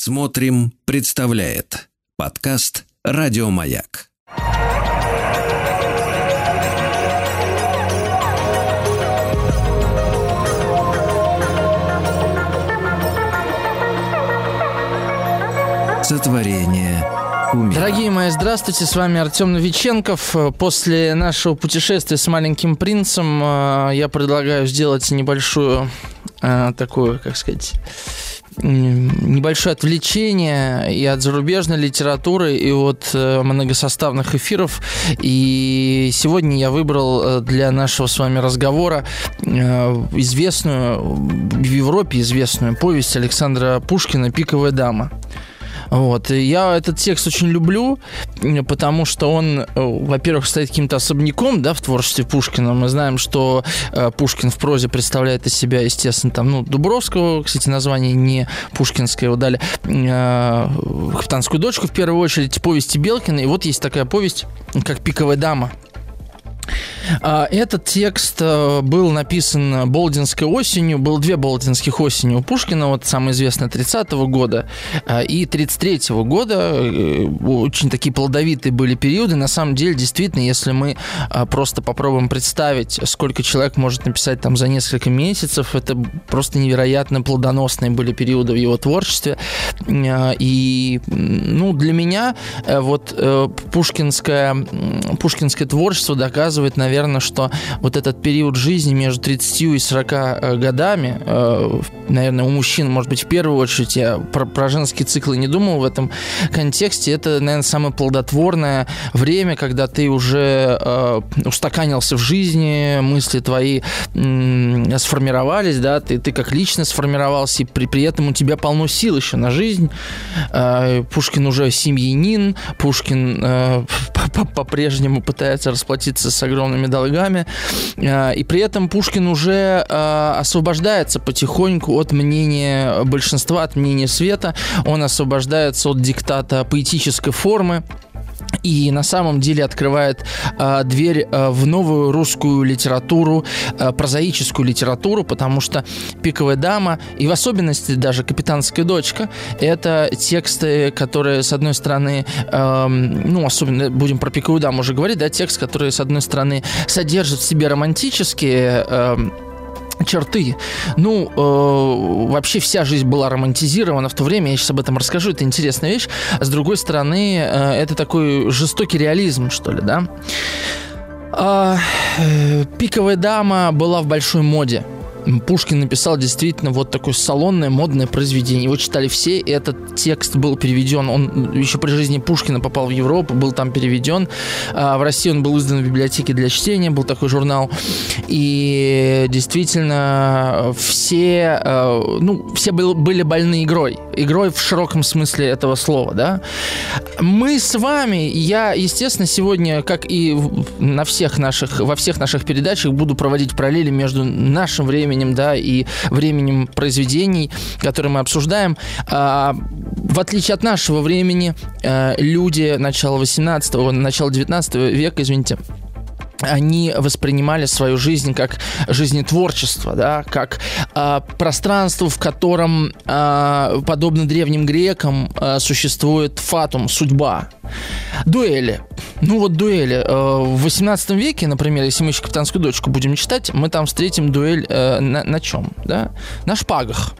Смотрим, представляет подкаст Радиомаяк. Сотворение умира. Дорогие мои, здравствуйте, с вами Артем Новиченков. После нашего путешествия с маленьким принцем э, я предлагаю сделать небольшую э, такую, как сказать, небольшое отвлечение и от зарубежной литературы, и от э, многосоставных эфиров. И сегодня я выбрал для нашего с вами разговора известную, в Европе известную повесть Александра Пушкина «Пиковая дама». Вот. Я этот текст очень люблю, потому что он, э, во-первых, стоит каким-то особняком, да, в творчестве Пушкина. Мы знаем, что э, Пушкин в прозе представляет из себя, естественно, там, ну, Дубровского, кстати, название не пушкинское, его дали, э, «Капитанскую дочку» в первую очередь, повести Белкина. И вот есть такая повесть, как «Пиковая дама». А, этот текст э, был написан Болдинской осенью. Было две Болдинских осени у Пушкина, вот самое известное 30-го года а, и 33-го года. Э, очень такие плодовитые были периоды. На самом деле, действительно, если мы просто попробуем представить, сколько человек может написать там за несколько месяцев, это просто невероятно плодоносные были периоды в его творчестве. И, ну, для меня э, вот пушкинское, пушкинское творчество доказывает, наверное, наверное, что вот этот период жизни между 30 и 40 э, годами, э, наверное, у мужчин, может быть, в первую очередь, я про, про женские циклы не думал в этом контексте, это, наверное, самое плодотворное время, когда ты уже э, устаканился в жизни, мысли твои сформировались, да, ты, ты как личность сформировался, и при, при этом у тебя полно сил еще на жизнь. Пушкин уже семьянин, Пушкин по-прежнему пытается расплатиться с огромными долгами. А, и при этом Пушкин уже а, освобождается потихоньку от мнения большинства, от мнения света. Он освобождается от диктата поэтической формы и на самом деле открывает э, дверь э, в новую русскую литературу, э, прозаическую литературу, потому что «Пиковая дама» и в особенности даже «Капитанская дочка» — это тексты, которые, с одной стороны, э, ну, особенно будем про «Пиковую даму» уже говорить, да, текст, который, с одной стороны, содержит в себе романтические э, черты. Ну, э, вообще вся жизнь была романтизирована в то время, я сейчас об этом расскажу, это интересная вещь. С другой стороны, э, это такой жестокий реализм, что ли, да? А, э, пиковая дама была в большой моде. Пушкин написал действительно вот такое салонное, модное произведение. Его читали все, и этот текст был переведен. Он еще при жизни Пушкина попал в Европу, был там переведен. А в России он был издан в библиотеке для чтения, был такой журнал. И действительно все, э, ну, все были больны игрой. Игрой в широком смысле этого слова, да. Мы с вами, я, естественно, сегодня, как и на всех наших, во всех наших передачах, буду проводить параллели между нашим временем временем, да, и временем произведений, которые мы обсуждаем. А, в отличие от нашего времени, а, люди начала 18-го, начала 19 века, извините, они воспринимали свою жизнь как жизнетворчество, да, как э, пространство, в котором, э, подобно древним грекам, э, существует фатум, судьба. Дуэли. Ну вот дуэли. Э, в 18 веке, например, если мы еще «Капитанскую дочку» будем читать, мы там встретим дуэль э, на, на чем? Да? На шпагах.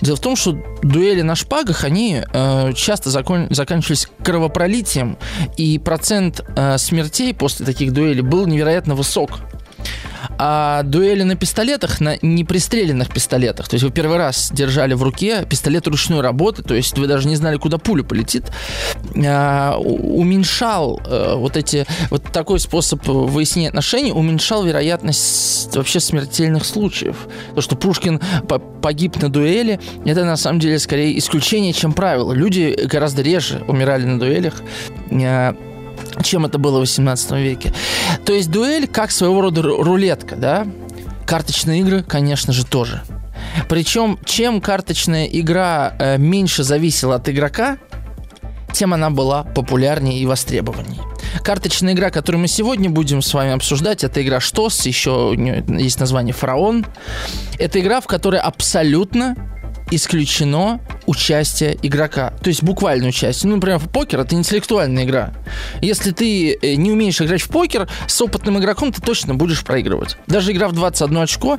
Дело в том, что дуэли на шпагах, они э, часто закон, заканчивались кровопролитием, и процент э, смертей после таких дуэлей был невероятно высок а дуэли на пистолетах, на непристреленных пистолетах, то есть вы первый раз держали в руке пистолет ручной работы, то есть вы даже не знали, куда пуля полетит, а, уменьшал а, вот эти, вот такой способ выяснения отношений, уменьшал вероятность вообще смертельных случаев. То, что Пушкин погиб на дуэли, это на самом деле скорее исключение, чем правило. Люди гораздо реже умирали на дуэлях, а, чем это было в 18 веке. То есть дуэль как своего рода рулетка, да? Карточные игры, конечно же, тоже. Причем, чем карточная игра э, меньше зависела от игрока, тем она была популярнее и востребованнее. Карточная игра, которую мы сегодня будем с вами обсуждать, это игра Штос, еще есть название Фараон. Это игра, в которой абсолютно исключено участие игрока. То есть буквальное участие. Ну, например, покер это интеллектуальная игра. Если ты э, не умеешь играть в покер, с опытным игроком ты точно будешь проигрывать. Даже игра в 21 очко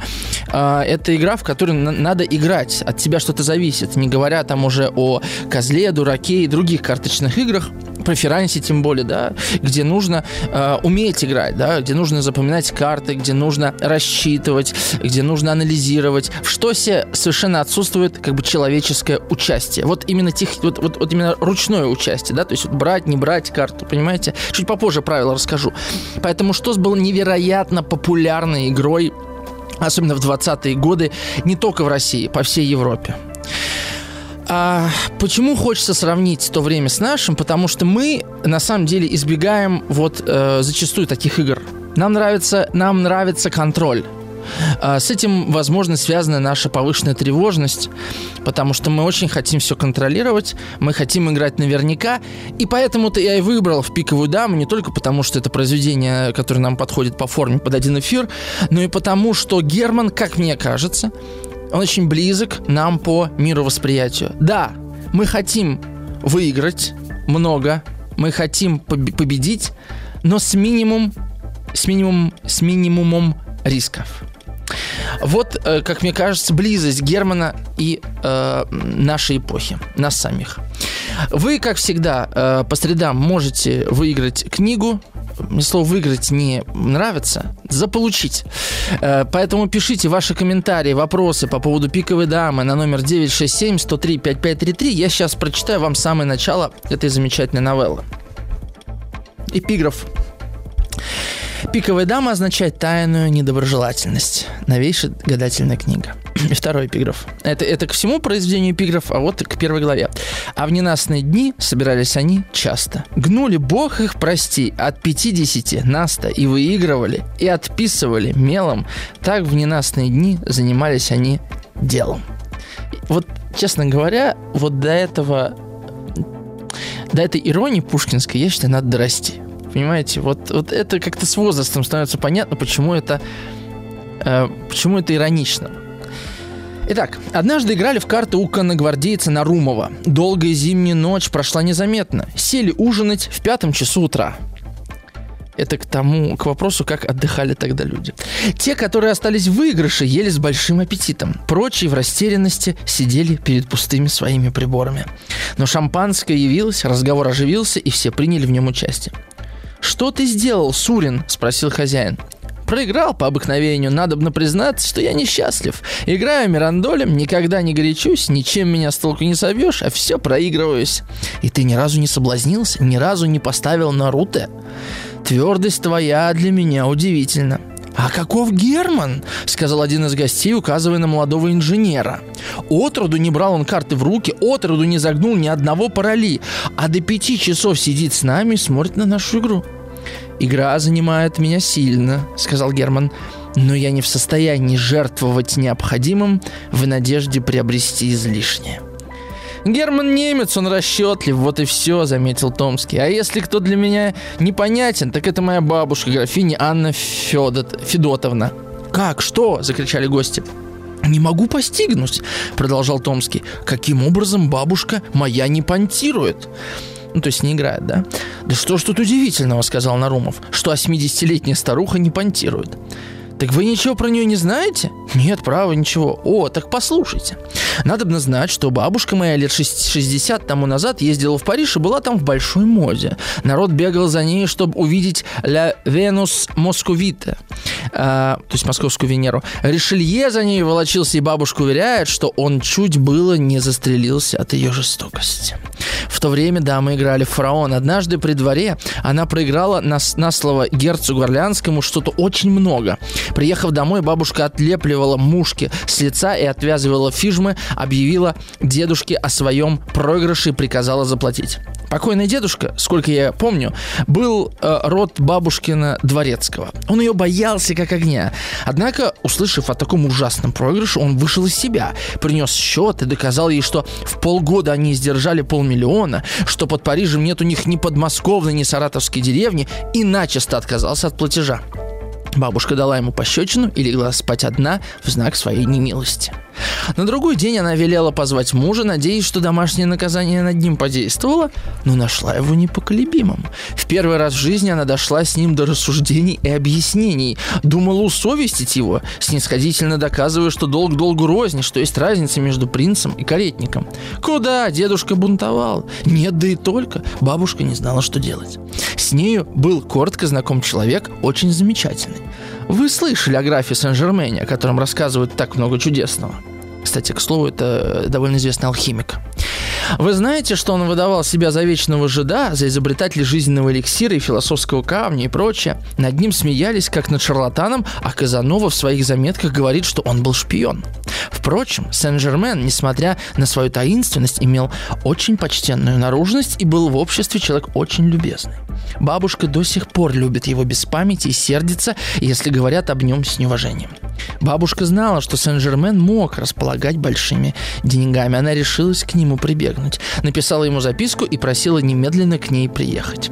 э, это игра, в которой на- надо играть. От тебя что-то зависит. Не говоря там уже о козле, дураке и других карточных играх преферансе тем более, да, где нужно э, уметь играть, да, где нужно запоминать карты, где нужно рассчитывать, где нужно анализировать. В штосе совершенно отсутствует как бы человеческое участие. Вот именно тех, вот, вот, вот именно ручное участие, да, то есть вот брать, не брать карту, понимаете? Чуть попозже правила расскажу. Поэтому штос был невероятно популярной игрой особенно в 20-е годы, не только в России, по всей Европе. А почему хочется сравнить то время с нашим? Потому что мы на самом деле избегаем вот э, зачастую таких игр. Нам нравится, нам нравится контроль. А С этим, возможно, связана наша повышенная тревожность, потому что мы очень хотим все контролировать, мы хотим играть наверняка, и поэтому-то я и выбрал в «Пиковую даму» не только потому, что это произведение, которое нам подходит по форме под один эфир, но и потому, что Герман, как мне кажется, он очень близок нам по мировосприятию. Да, мы хотим выиграть много, мы хотим поб- победить, но с минимум, с минимум, с минимумом рисков. Вот, э, как мне кажется, близость Германа и э, нашей эпохи, нас самих. Вы, как всегда, э, по средам можете выиграть книгу. Мне слово «выиграть» не нравится. Заполучить. Э, поэтому пишите ваши комментарии, вопросы по поводу «Пиковой дамы» на номер 967-103-5533. Я сейчас прочитаю вам самое начало этой замечательной новеллы. Эпиграф. Пиковая дама означает тайную недоброжелательность. Новейшая гадательная книга. И второй эпиграф. Это, это к всему произведению эпиграф, а вот к первой главе. А в ненастные дни собирались они часто. Гнули бог их прости от 50 наста и выигрывали, и отписывали мелом. Так в ненастные дни занимались они делом. Вот, честно говоря, вот до этого до этой иронии пушкинской, я считаю, надо дорасти. Понимаете, вот, вот это как-то с возрастом становится понятно, почему это, э, почему это иронично. Итак, однажды играли в карты у конногвардейца Нарумова. Долгая зимняя ночь прошла незаметно. Сели ужинать в пятом часу утра. Это к тому, к вопросу, как отдыхали тогда люди. Те, которые остались в выигрыше, ели с большим аппетитом. Прочие в растерянности сидели перед пустыми своими приборами. Но шампанское явилось, разговор оживился, и все приняли в нем участие. «Что ты сделал, Сурин?» – спросил хозяин. Проиграл по обыкновению, надобно признаться, что я несчастлив. Играю мирандолем, никогда не горячусь, ничем меня с толку не собьешь, а все проигрываюсь. И ты ни разу не соблазнился, ни разу не поставил на руте? Твердость твоя для меня удивительна. «А каков Герман?» — сказал один из гостей, указывая на молодого инженера. Отроду не брал он карты в руки, отроду не загнул ни одного пароли, а до пяти часов сидит с нами и смотрит на нашу игру. «Игра занимает меня сильно», — сказал Герман, «но я не в состоянии жертвовать необходимым в надежде приобрести излишнее». Герман немец, он расчетлив, вот и все, заметил Томский. А если кто для меня непонятен, так это моя бабушка, графиня Анна Федот, Федотовна. Как? Что? закричали гости. «Не могу постигнуть», — продолжал Томский. «Каким образом бабушка моя не понтирует?» Ну, то есть не играет, да? «Да что ж тут удивительного», — сказал Нарумов, «что 80-летняя старуха не понтирует». Так вы ничего про нее не знаете? Нет, право, ничего. О, так послушайте. Надо знать, что бабушка моя лет 60 тому назад ездила в Париж и была там в большой моде. Народ бегал за ней, чтобы увидеть Ля Венус Московита, а, то есть московскую Венеру. Ришелье за ней волочился, и бабушка уверяет, что он чуть было не застрелился от ее жестокости. В то время дамы играли в фараон. Однажды при дворе она проиграла на, на слово герцогу Орлеанскому что-то очень много. Приехав домой, бабушка отлепливала мушки с лица и отвязывала фижмы, объявила дедушке о своем проигрыше и приказала заплатить. Покойный дедушка, сколько я помню, был э, род бабушкина Дворецкого. Он ее боялся как огня. Однако, услышав о таком ужасном проигрыше, он вышел из себя, принес счет и доказал ей, что в полгода они сдержали полмиллиона, что под Парижем нет у них ни подмосковной, ни саратовской деревни, и начисто отказался от платежа. Бабушка дала ему пощечину и легла спать одна в знак своей немилости. На другой день она велела позвать мужа, надеясь, что домашнее наказание над ним подействовало, но нашла его непоколебимым. В первый раз в жизни она дошла с ним до рассуждений и объяснений, думала усовестить его, снисходительно доказывая, что долг долгу розни, что есть разница между принцем и каретником. Куда? Дедушка бунтовал. Нет, да и только. Бабушка не знала, что делать. С нею был коротко знаком человек, очень замечательный. Вы слышали о графе Сен-Жермене, о котором рассказывают так много чудесного. Кстати, к слову, это довольно известный алхимик. Вы знаете, что он выдавал себя за вечного жида, за изобретателя жизненного эликсира и философского камня и прочее. Над ним смеялись, как над шарлатаном, а Казанова в своих заметках говорит, что он был шпион. Впрочем, Сен-Жермен, несмотря на свою таинственность, имел очень почтенную наружность и был в обществе человек очень любезный. Бабушка до сих пор любит его без памяти и сердится, если говорят об нем с неуважением. Бабушка знала, что Сен-Жермен мог располагать большими деньгами. Она решилась к нему прибегнуть. Написала ему записку и просила немедленно к ней приехать.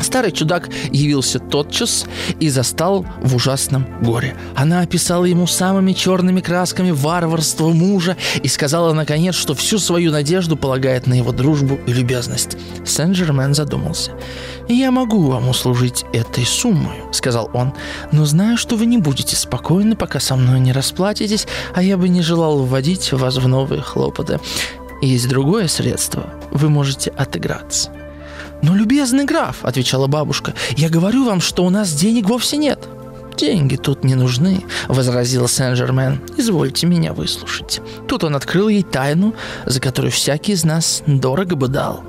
Старый чудак явился тотчас и застал в ужасном горе. Она описала ему самыми черными красками варварство мужа и сказала, наконец, что всю свою надежду полагает на его дружбу и любезность. Сен-Жермен задумался. «Я могу вам услужить этой суммой», — сказал он, «но знаю, что вы не будете спокойны, пока со мной не расплатитесь, а я бы не желал вводить вас в новые хлопоты. Есть другое средство. Вы можете отыграться». «Но, любезный граф», — отвечала бабушка, — «я говорю вам, что у нас денег вовсе нет». «Деньги тут не нужны», — возразил Сен-Жермен. «Извольте меня выслушать». Тут он открыл ей тайну, за которую всякий из нас дорого бы дал.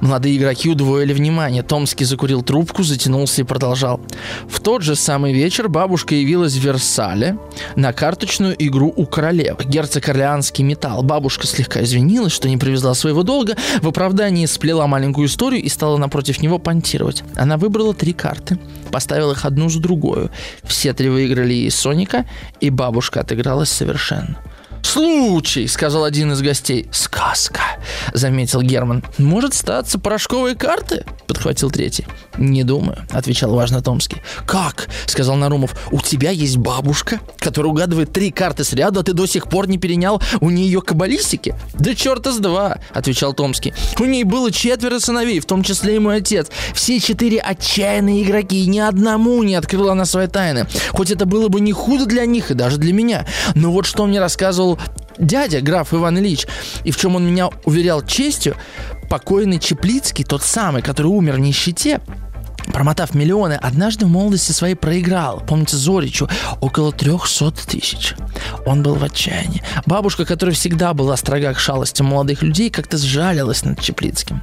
Молодые игроки удвоили внимание. Томский закурил трубку, затянулся и продолжал. В тот же самый вечер бабушка явилась в Версале на карточную игру у королевы. Герцог Орлеанский металл. Бабушка слегка извинилась, что не привезла своего долга. В оправдании сплела маленькую историю и стала напротив него понтировать. Она выбрала три карты, поставила их одну за другую. Все три выиграли ей Соника, и бабушка отыгралась совершенно. «Случай!» — сказал один из гостей. «Сказка!» — заметил Герман. «Может статься порошковые карты?» — подхватил третий. «Не думаю», — отвечал важно Томский. «Как?» — сказал Нарумов. «У тебя есть бабушка, которая угадывает три карты с а ты до сих пор не перенял у нее каббалистики?» «Да черта с два!» — отвечал Томский. «У ней было четверо сыновей, в том числе и мой отец. Все четыре отчаянные игроки, и ни одному не открыла она свои тайны. Хоть это было бы не худо для них и даже для меня. Но вот что мне рассказывал дядя, граф Иван Ильич, и в чем он меня уверял честью, покойный Чеплицкий, тот самый, который умер в нищете, промотав миллионы, однажды в молодости своей проиграл, помните, Зоричу, около 300 тысяч. Он был в отчаянии. Бабушка, которая всегда была строга к шалостям молодых людей, как-то сжалилась над Чеплицким.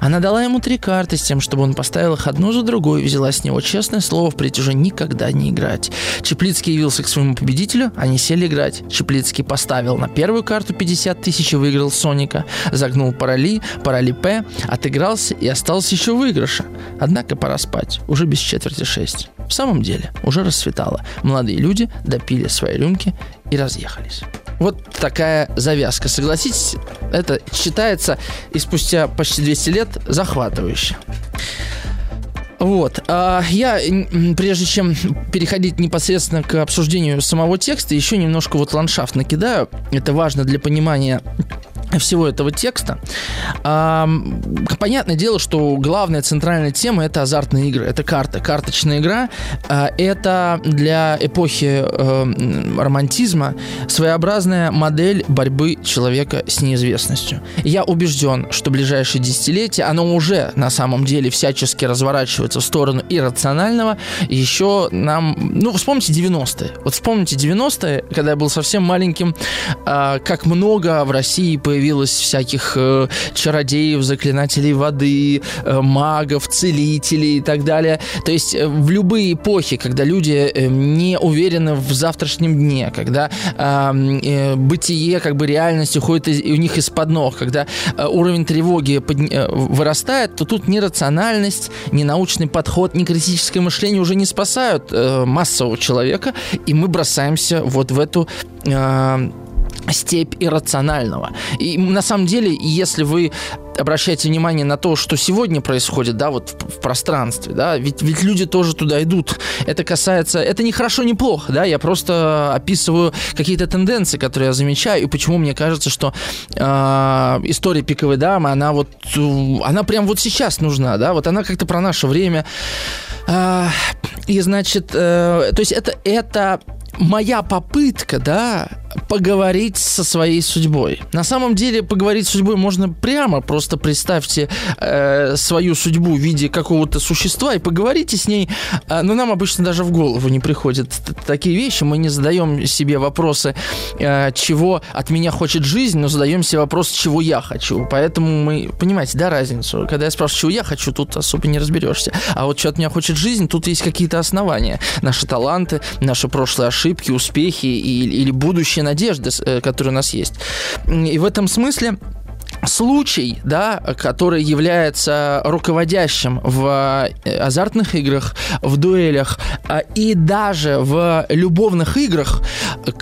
Она дала ему три карты с тем, чтобы он поставил их одну за другой и взяла с него честное слово впредь уже никогда не играть. Чеплицкий явился к своему победителю, они сели играть. Чеплицкий поставил на первую карту 50 тысяч и выиграл Соника. Загнул парали, парали П, отыгрался и остался еще выигрыша. Однако пора спать, уже без четверти шесть. В самом деле, уже расцветало. Молодые люди допили свои рюмки и разъехались. Вот такая завязка. Согласитесь, это считается и спустя почти 200 лет захватывающе. Вот. А я, прежде чем переходить непосредственно к обсуждению самого текста, еще немножко вот ландшафт накидаю. Это важно для понимания всего этого текста. А, понятное дело, что главная центральная тема это азартные игры, это карта, карточная игра. А, это для эпохи а, романтизма своеобразная модель борьбы человека с неизвестностью. Я убежден, что ближайшие десятилетия оно уже на самом деле всячески разворачивается в сторону иррационального. Еще нам, ну, вспомните 90-е. Вот вспомните 90-е, когда я был совсем маленьким, а, как много в России появилось появилось всяких э, чародеев, заклинателей воды, э, магов, целителей и так далее. То есть э, в любые эпохи, когда люди э, не уверены в завтрашнем дне, когда э, э, бытие, как бы реальность уходит из, у них из-под ног, когда э, уровень тревоги под, э, вырастает, то тут ни рациональность, ни научный подход, ни критическое мышление уже не спасают э, массового человека, и мы бросаемся вот в эту э, степь иррационального. И на самом деле, если вы обращайте внимание на то, что сегодня происходит, да, вот в, в пространстве, да, ведь, ведь люди тоже туда идут. Это касается, это не хорошо, не плохо, да, я просто описываю какие-то тенденции, которые я замечаю, и почему мне кажется, что э, история пиковой дамы, она вот, она прям вот сейчас нужна, да, вот она как-то про наше время. Э, и значит, э, то есть это, это моя попытка, да, поговорить со своей судьбой. На самом деле поговорить с судьбой можно прямо, просто представьте э, свою судьбу в виде какого-то существа и поговорите с ней. Э, но нам обычно даже в голову не приходят такие вещи. Мы не задаем себе вопросы, э, чего от меня хочет жизнь, но задаем себе вопрос, чего я хочу. Поэтому мы, понимаете, да, разницу? Когда я спрашиваю, чего я хочу, тут особо не разберешься. А вот что от меня хочет жизнь, тут есть какие-то основания. Наши таланты, наши прошлые ошибки, успехи и, или будущее общей надежды, э, которая у нас есть. И в этом смысле случай, да, который является руководящим в э, азартных играх, в дуэлях а, и даже в любовных играх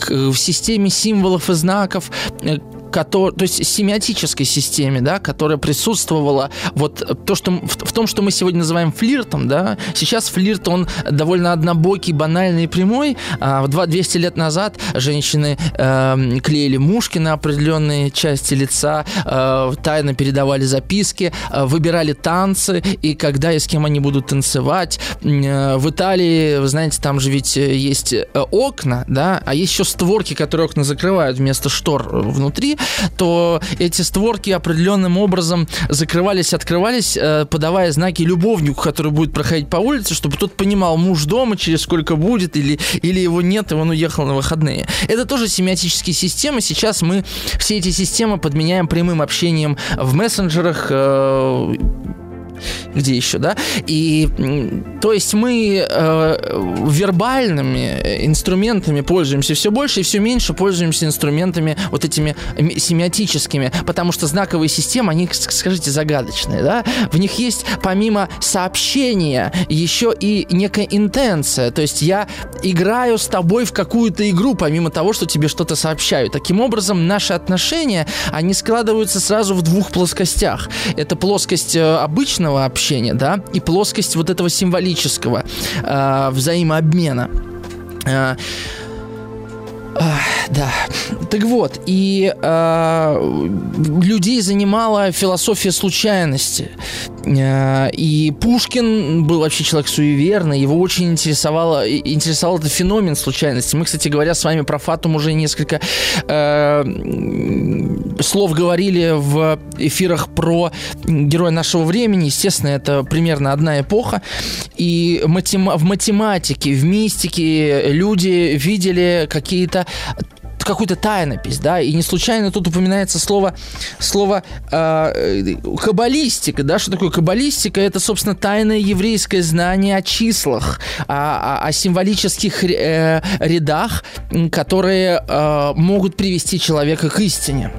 в системе символов и знаков, э, который, то есть семиотической системе, да, которая присутствовала. Вот то, что в, в том, что мы сегодня называем флиртом, да, сейчас флирт, он довольно однобокий, банальный и прямой, а 200 лет назад женщины э, клеили мушки на определенные части лица, э, тайно передавали записки, э, выбирали танцы, и когда и с кем они будут танцевать. Э, в Италии, вы знаете, там же ведь есть э, окна, да, а есть еще створки, которые окна закрывают вместо штор внутри, то эти створки определенным образом закрывались, открывались, э, подавая знаки любовнику, который будет проходить по улице, чтобы тот понимал, муж дома, через сколько будет, или, или его нет, и он уехал на выходные. Это тоже семиотические системы. Сейчас мы все эти системы подменяем прямым общением в мессенджерах, э, где еще, да? И то есть мы э, вербальными инструментами пользуемся все больше и все меньше пользуемся инструментами вот этими семиотическими, потому что знаковые системы, они, скажите, загадочные, да? В них есть помимо сообщения еще и некая интенция, то есть я играю с тобой в какую-то игру, помимо того, что тебе что-то сообщаю. Таким образом, наши отношения, они складываются сразу в двух плоскостях. Это плоскость э, обычного общения, общения, да, и плоскость вот этого символического э, взаимообмена. Э, да. Так вот, и э, людей занимала философия случайности. Э, и Пушкин был вообще человек суеверный, его очень интересовало, интересовал этот феномен случайности. Мы, кстати говоря, с вами про Фатум уже несколько э, слов говорили в эфирах про героя нашего времени. Естественно, это примерно одна эпоха. И матем... в математике, в мистике люди видели какие-то какую-то тайнопись, да, и не случайно тут упоминается слово, слово э, каббалистика, да, что такое каббалистика? Это, собственно, тайное еврейское знание о числах, о, о, о символических э, рядах, которые э, могут привести человека к истине.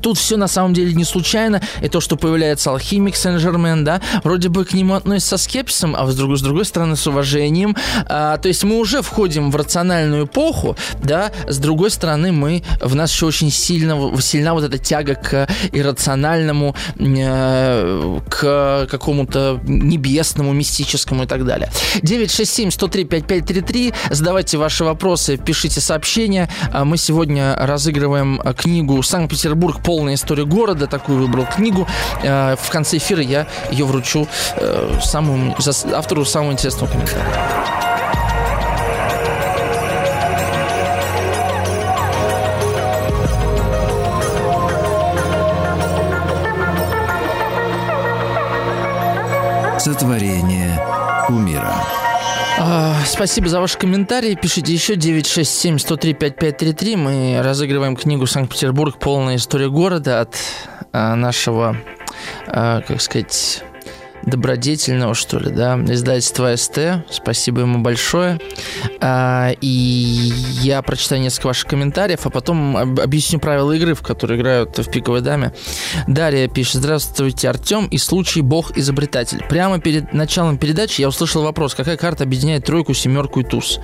Тут все на самом деле не случайно, и то, что появляется алхимик Сен-Жермен, да, вроде бы к нему относятся со скепсисом, а с другой, с другой стороны с уважением. А, то есть мы уже входим в рациональную эпоху, да, с другой стороны мы, в нас еще очень сильно, сильна вот эта тяга к иррациональному, э, к какому-то небесному, мистическому и так далее. 967-103-5533, задавайте ваши вопросы, пишите сообщения. А мы сегодня разыгрываем книгу «Санкт-Петербург полная история города, такую выбрал книгу. Э, в конце эфира я ее вручу э, самому, автору самого интересного комментария. Сотворение умира. А, спасибо за ваши комментарии. Пишите еще 967-103-5533. Мы разыгрываем книгу «Санкт-Петербург. Полная история города» от а, нашего, а, как сказать, добродетельного, что ли, да, издательства СТ. Спасибо ему большое. А, и я прочитаю несколько ваших комментариев, а потом объясню правила игры, в которые играют в пиковой даме. Дарья пишет. Здравствуйте, Артем. И случай бог-изобретатель. Прямо перед началом передачи я услышал вопрос, какая карта объединяет тройку, семерку и туз.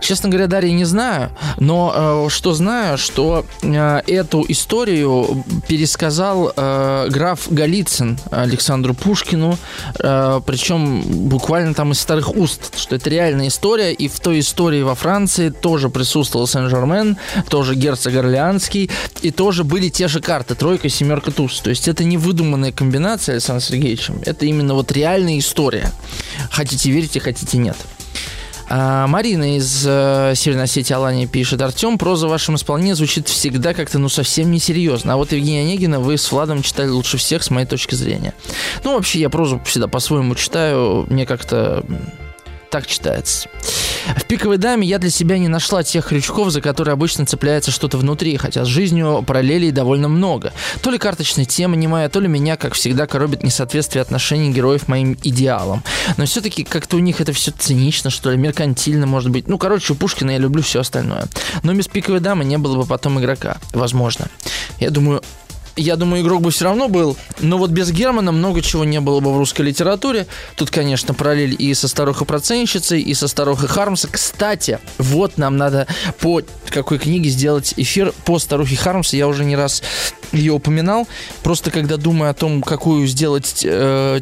Честно говоря, Дарья, не знаю, но э, что знаю, что э, эту историю пересказал э, граф Голицын Александру Пушкину, причем буквально там из старых уст, что это реальная история, и в той истории во Франции тоже присутствовал Сен-Жермен, тоже герцог Орлеанский, и тоже были те же карты, тройка, семерка, туз. То есть это не выдуманная комбинация Александром Сергеевичем, это именно вот реальная история. Хотите верите, хотите нет. А, Марина из э, Северной Осетии Алания пишет. Артем, проза в вашем исполнении звучит всегда как-то, ну, совсем несерьезно. А вот Евгения Онегина вы с Владом читали лучше всех, с моей точки зрения. Ну, вообще, я прозу всегда по-своему читаю. Мне как-то так читается. В «Пиковой даме» я для себя не нашла тех крючков, за которые обычно цепляется что-то внутри, хотя с жизнью параллелей довольно много. То ли карточная тема не моя, то ли меня, как всегда, коробит несоответствие отношений героев моим идеалам. Но все-таки как-то у них это все цинично, что ли, меркантильно, может быть. Ну, короче, у Пушкина я люблю все остальное. Но без «Пиковой дамы» не было бы потом игрока. Возможно. Я думаю, я думаю, игрок бы все равно был. Но вот без Германа много чего не было бы в русской литературе. Тут, конечно, параллель и со старухой-проценщицей, и со старухой Хармса. Кстати, вот нам надо по какой книге сделать эфир по старухе Хармса. Я уже не раз ее упоминал. Просто когда думаю о том, какую сделать, э,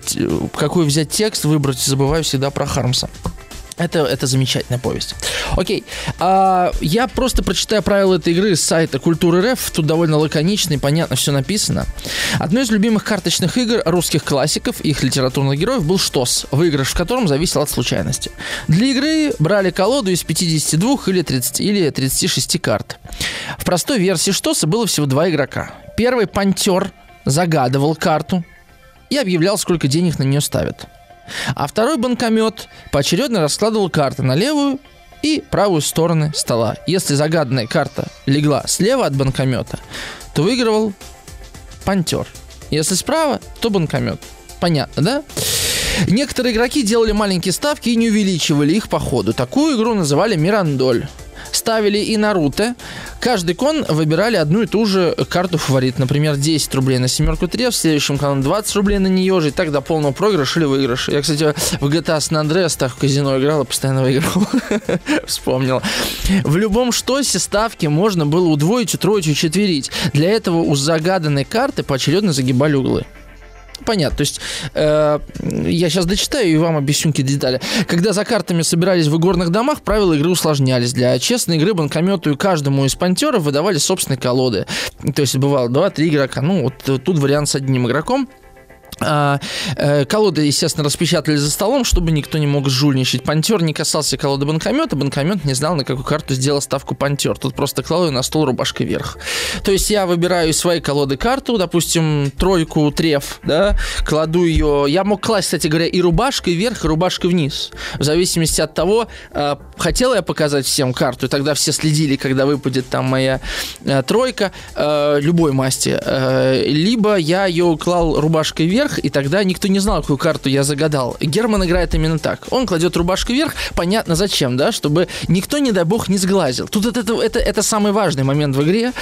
какой взять текст, выбрать, забываю всегда про Хармса. Это, это замечательная повесть. Окей. А, я просто прочитаю правила этой игры с сайта Культуры РФ. Тут довольно лаконично и понятно все написано. Одной из любимых карточных игр русских классиков и их литературных героев был ШТОС, выигрыш в котором зависел от случайности. Для игры брали колоду из 52 или, 30, или 36 карт. В простой версии ШТОСа было всего два игрока. Первый пантер загадывал карту и объявлял, сколько денег на нее ставят. А второй банкомет поочередно раскладывал карты на левую и правую стороны стола. Если загаданная карта легла слева от банкомета, то выигрывал пантер. Если справа, то банкомет. Понятно, да? Некоторые игроки делали маленькие ставки и не увеличивали их по ходу. Такую игру называли Мирандоль ставили и Наруто. Каждый кон выбирали одну и ту же карту фаворит. Например, 10 рублей на семерку 3, в следующем кону 20 рублей на нее же, и так до полного проигрыша или выигрыша. Я, кстати, в GTA San Andreas так в казино играл и постоянно выигрывал. Вспомнил. В любом штосе ставки можно было удвоить, утроить, учетверить. Для этого у загаданной карты поочередно загибали углы понятно. То есть э, я сейчас дочитаю и вам объясню какие детали. Когда за картами собирались в игорных домах, правила игры усложнялись. Для честной игры банкомету и каждому из пантеров выдавали собственные колоды. То есть бывало 2-3 игрока. Ну, вот тут вариант с одним игроком. А, э, колоды, естественно, распечатали за столом, чтобы никто не мог жульничать. Пантер не касался колоды банкомета, банкомет не знал, на какую карту сделал ставку пантер. Тут просто клал ее на стол рубашкой вверх. То есть я выбираю из своей колоды карту, допустим, тройку треф, да, кладу ее... Я мог класть, кстати говоря, и рубашкой вверх, и рубашкой вниз. В зависимости от того, э, хотела я показать всем карту, и тогда все следили, когда выпадет там моя э, тройка любой масти. Либо я ее клал рубашкой вверх, вверх, и тогда никто не знал, какую карту я загадал. Герман играет именно так. Он кладет рубашку вверх, понятно зачем, да, чтобы никто, не дай бог, не сглазил. Тут это, это, это, это самый важный момент в игре,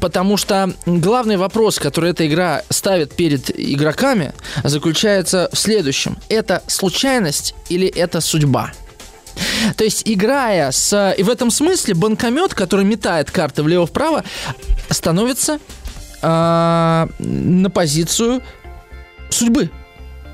потому что главный вопрос, который эта игра ставит перед игроками, заключается в следующем. Это случайность или это судьба? То есть, играя с... И в этом смысле банкомет, который метает карты влево-вправо, становится э, на позицию судьбы.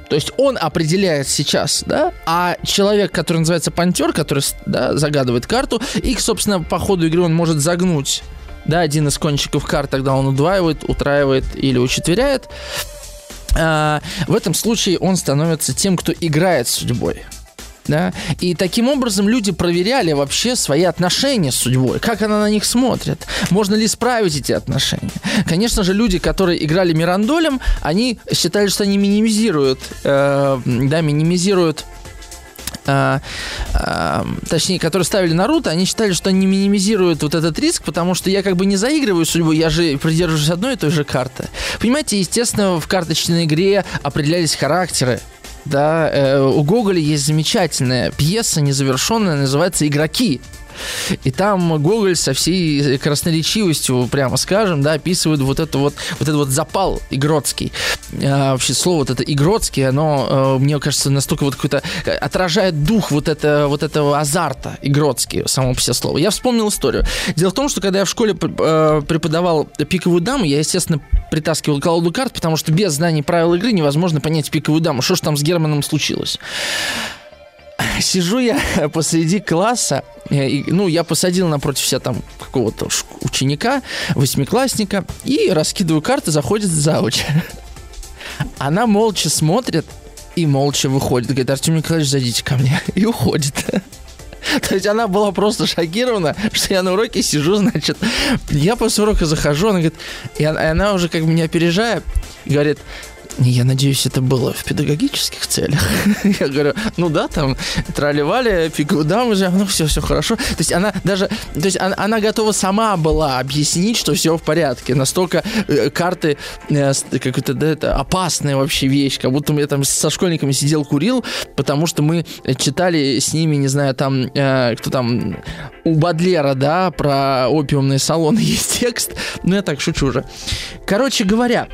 То есть он определяет сейчас, да, а человек, который называется пантер, который да, загадывает карту, и, собственно, по ходу игры он может загнуть да, один из кончиков карт, тогда он удваивает, утраивает или учетверяет. А, в этом случае он становится тем, кто играет судьбой да, и таким образом люди проверяли вообще свои отношения с судьбой, как она на них смотрит, можно ли исправить эти отношения. Конечно же, люди, которые играли Мирандолем, они считали, что они минимизируют, э, да, минимизируют а, а, точнее, которые ставили Наруто, они считали, что они минимизируют вот этот риск, потому что я как бы не заигрываю судьбу, я же придерживаюсь одной и той же карты. Понимаете, естественно, в карточной игре определялись характеры да, э, у Гоголя есть замечательная пьеса, незавершенная, называется «Игроки». И там Гоголь со всей красноречивостью, прямо скажем, да, описывает вот это вот, вот этот вот запал игротский. А, вообще слово вот это игротский, оно, а, мне кажется, настолько вот какой-то отражает дух вот, это, вот этого азарта игротский, само по себе слово. Я вспомнил историю. Дело в том, что когда я в школе а, преподавал пиковую даму, я, естественно, притаскивал колоду карт, потому что без знаний правил игры невозможно понять пиковую даму. Что ж там с Германом случилось? Сижу я посреди класса, э, и, ну, я посадил напротив себя там какого-то ученика, восьмиклассника, и раскидываю карты, заходит зауч. Она молча смотрит и молча выходит. Говорит, Артем Николаевич, зайдите ко мне. И уходит. То есть она была просто шокирована, что я на уроке сижу, значит. Я после урока захожу, она говорит, и она, и она уже как меня опережая, говорит, я надеюсь, это было в педагогических целях. Я говорю, ну да, там тролливали, фигуда уже, ну все, все хорошо. То есть она даже, то есть она, она готова сама была объяснить, что все в порядке. Настолько э, карты э, как это, да, это опасная вообще вещь, как будто я там со школьниками сидел, курил, потому что мы читали с ними, не знаю, там, э, кто там, у Бадлера, да, про опиумные салоны есть текст. Ну, я так шучу уже. Короче говоря,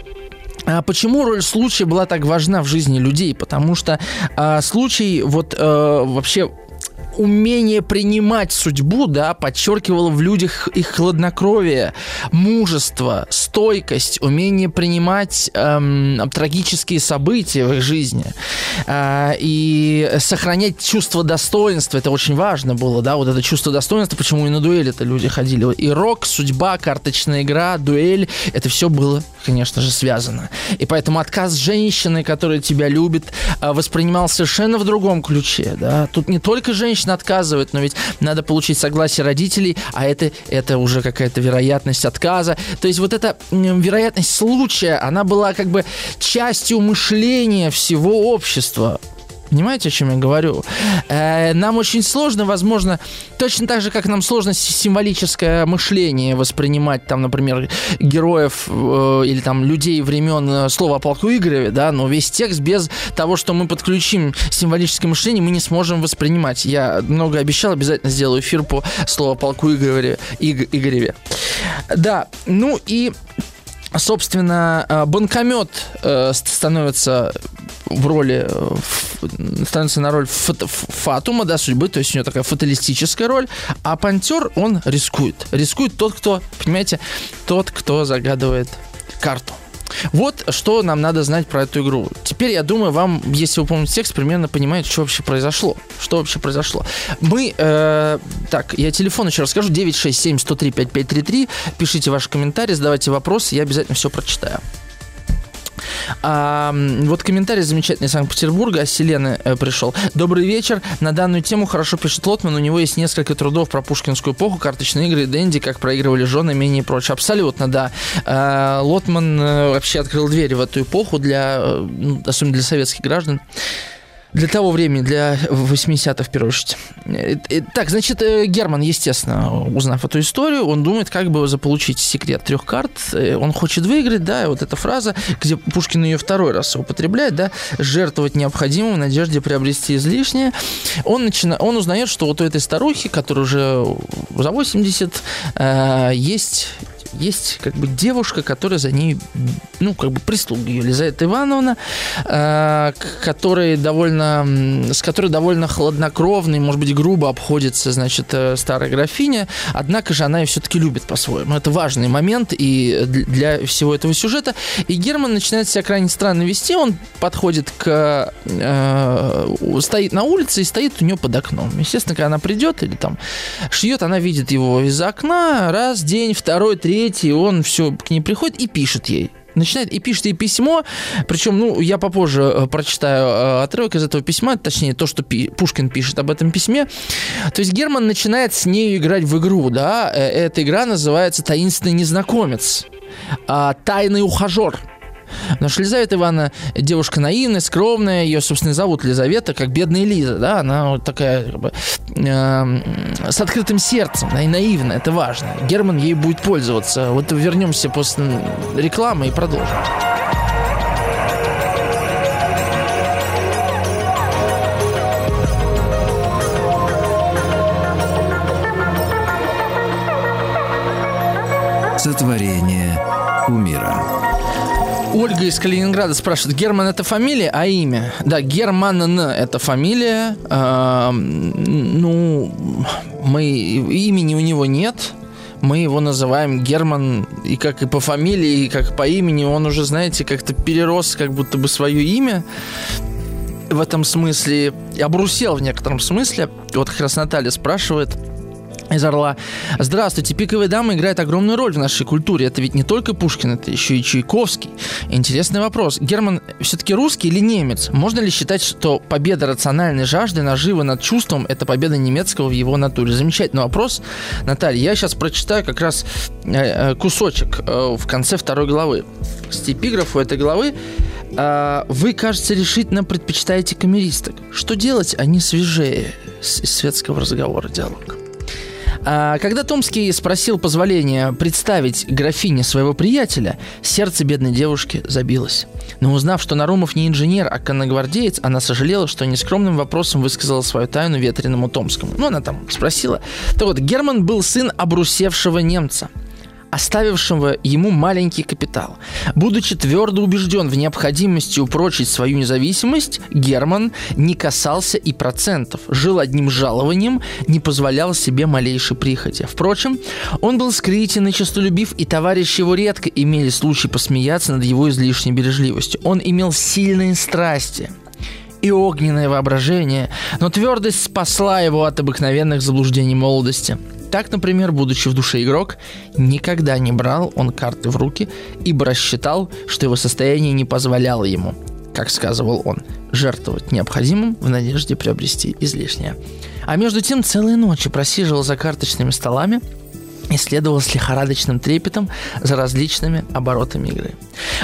почему роль случая была так важна в жизни людей? Потому что а, случай вот а, вообще умение принимать судьбу, да, подчеркивало в людях их хладнокровие, мужество, стойкость, умение принимать эм, трагические события в их жизни э, и сохранять чувство достоинства. Это очень важно было, да, вот это чувство достоинства, почему и на дуэли это люди ходили. И рок, судьба, карточная игра, дуэль, это все было, конечно же, связано. И поэтому отказ женщины, которая тебя любит, э, воспринимал совершенно в другом ключе, да. Тут не только женщина женщина отказывает, но ведь надо получить согласие родителей, а это, это уже какая-то вероятность отказа. То есть вот эта вероятность случая, она была как бы частью мышления всего общества. Понимаете, о чем я говорю? Э, нам очень сложно, возможно, точно так же, как нам сложно символическое мышление воспринимать, там, например, героев э, или там людей времен э, слова о полку Игореве, да, но весь текст без того, что мы подключим символическое мышление, мы не сможем воспринимать. Я много обещал, обязательно сделаю эфир по слову о полку Игореве. Игореве. Да, ну и собственно, э, банкомет э, становится в роли, э, становится на роль фат, фатума, да, судьбы, то есть у него такая фаталистическая роль, а пантер, он рискует. Рискует тот, кто, понимаете, тот, кто загадывает карту. Вот что нам надо знать про эту игру. Теперь, я думаю, вам, если вы помните текст, примерно понимаете, что вообще произошло. Что вообще произошло. Мы, э, так, я телефон еще расскажу, 967-103-5533. Пишите ваши комментарии, задавайте вопросы, я обязательно все прочитаю. А, вот комментарий замечательный из Санкт-Петербурга, с Селены э, пришел. Добрый вечер. На данную тему хорошо пишет Лотман. У него есть несколько трудов про пушкинскую эпоху, карточные игры, Дэнди, как проигрывали жены, менее и прочее. Абсолютно, да. А, Лотман э, вообще открыл дверь в эту эпоху для, э, ну, особенно для советских граждан. Для того времени, для 80-х, в первую очередь. Так, значит, э, Герман, естественно, узнав эту историю, он думает, как бы заполучить секрет трех карт. Э, он хочет выиграть, да, и вот эта фраза, где Пушкин ее второй раз употребляет, да, жертвовать необходимым в надежде приобрести излишнее. Он, начина... он узнает, что вот у этой старухи, которая уже за 80, э, есть есть как бы девушка, которая за ней, ну, как бы прислуга Елизавета Ивановна, э, которая довольно, с которой довольно хладнокровно может быть, грубо обходится, значит, э, старая графиня, однако же она ее все-таки любит по-своему. Это важный момент и для всего этого сюжета. И Герман начинает себя крайне странно вести, он подходит к... Э, стоит на улице и стоит у нее под окном. Естественно, когда она придет или там шьет, она видит его из окна, раз, день, второй, третий, он все к ней приходит и пишет ей начинает и пишет ей письмо, причем, ну, я попозже э, прочитаю э, отрывок из этого письма, точнее, то, что Пушкин пишет об этом письме. То есть Герман начинает с ней играть в игру, да, э, эта игра называется «Таинственный незнакомец», а, «Тайный ухажер». Но что Лизавета Ивановна девушка наивная, скромная, ее, собственно, зовут Лизавета, как бедная Лиза, да, она вот такая как бы, э, с открытым сердцем, да, и наивная, это важно. Герман ей будет пользоваться. Вот вернемся после рекламы и продолжим. Сотворение умира. Ольга из Калининграда спрашивает, Герман это фамилия, а имя? Да, Герман это фамилия. Э, ну, мы имени у него нет. Мы его называем Герман, и как и по фамилии, и как по имени, он уже, знаете, как-то перерос как будто бы свое имя в этом смысле, обрусел в некотором смысле. Вот как раз Наталья спрашивает – из Орла. Здравствуйте. Пиковая дама играет огромную роль в нашей культуре. Это ведь не только Пушкин, это еще и Чайковский. Интересный вопрос. Герман все-таки русский или немец? Можно ли считать, что победа рациональной жажды, наживы над чувством – это победа немецкого в его натуре? Замечательный вопрос, Наталья. Я сейчас прочитаю как раз э, э, кусочек э, в конце второй главы. С эпиграфу этой главы вы, кажется, решительно предпочитаете камеристок. Что делать, они свежее светского разговора диалог. А, когда Томский спросил позволения представить графине своего приятеля, сердце бедной девушки забилось. Но узнав, что Нарумов не инженер, а конногвардеец, она сожалела, что нескромным вопросом высказала свою тайну ветреному Томскому. Ну, она там спросила. Так вот, Герман был сын обрусевшего немца – оставившего ему маленький капитал. Будучи твердо убежден в необходимости упрочить свою независимость, Герман не касался и процентов, жил одним жалованием, не позволял себе малейшей прихоти. Впрочем, он был скрытен и честолюбив, и товарищи его редко имели случай посмеяться над его излишней бережливостью. Он имел сильные страсти и огненное воображение, но твердость спасла его от обыкновенных заблуждений молодости – так, например, будучи в душе игрок, никогда не брал он карты в руки, ибо рассчитал, что его состояние не позволяло ему, как сказывал он, жертвовать необходимым в надежде приобрести излишнее. А между тем целые ночи просиживал за карточными столами, и следовал с лихорадочным трепетом за различными оборотами игры.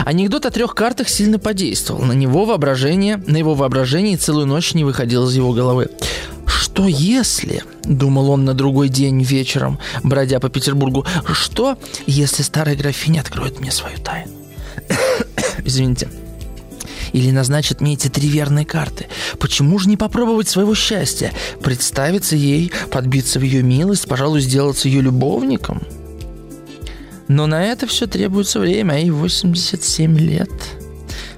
Анекдот о трех картах сильно подействовал. На него воображение, на его воображение целую ночь не выходил из его головы. Что если, думал он на другой день вечером, бродя по Петербургу, что если старая графиня откроет мне свою тайну? Извините. Или назначит мне эти три верные карты. Почему же не попробовать своего счастья? Представиться ей, подбиться в ее милость, пожалуй, сделаться ее любовником? Но на это все требуется время, а ей 87 лет.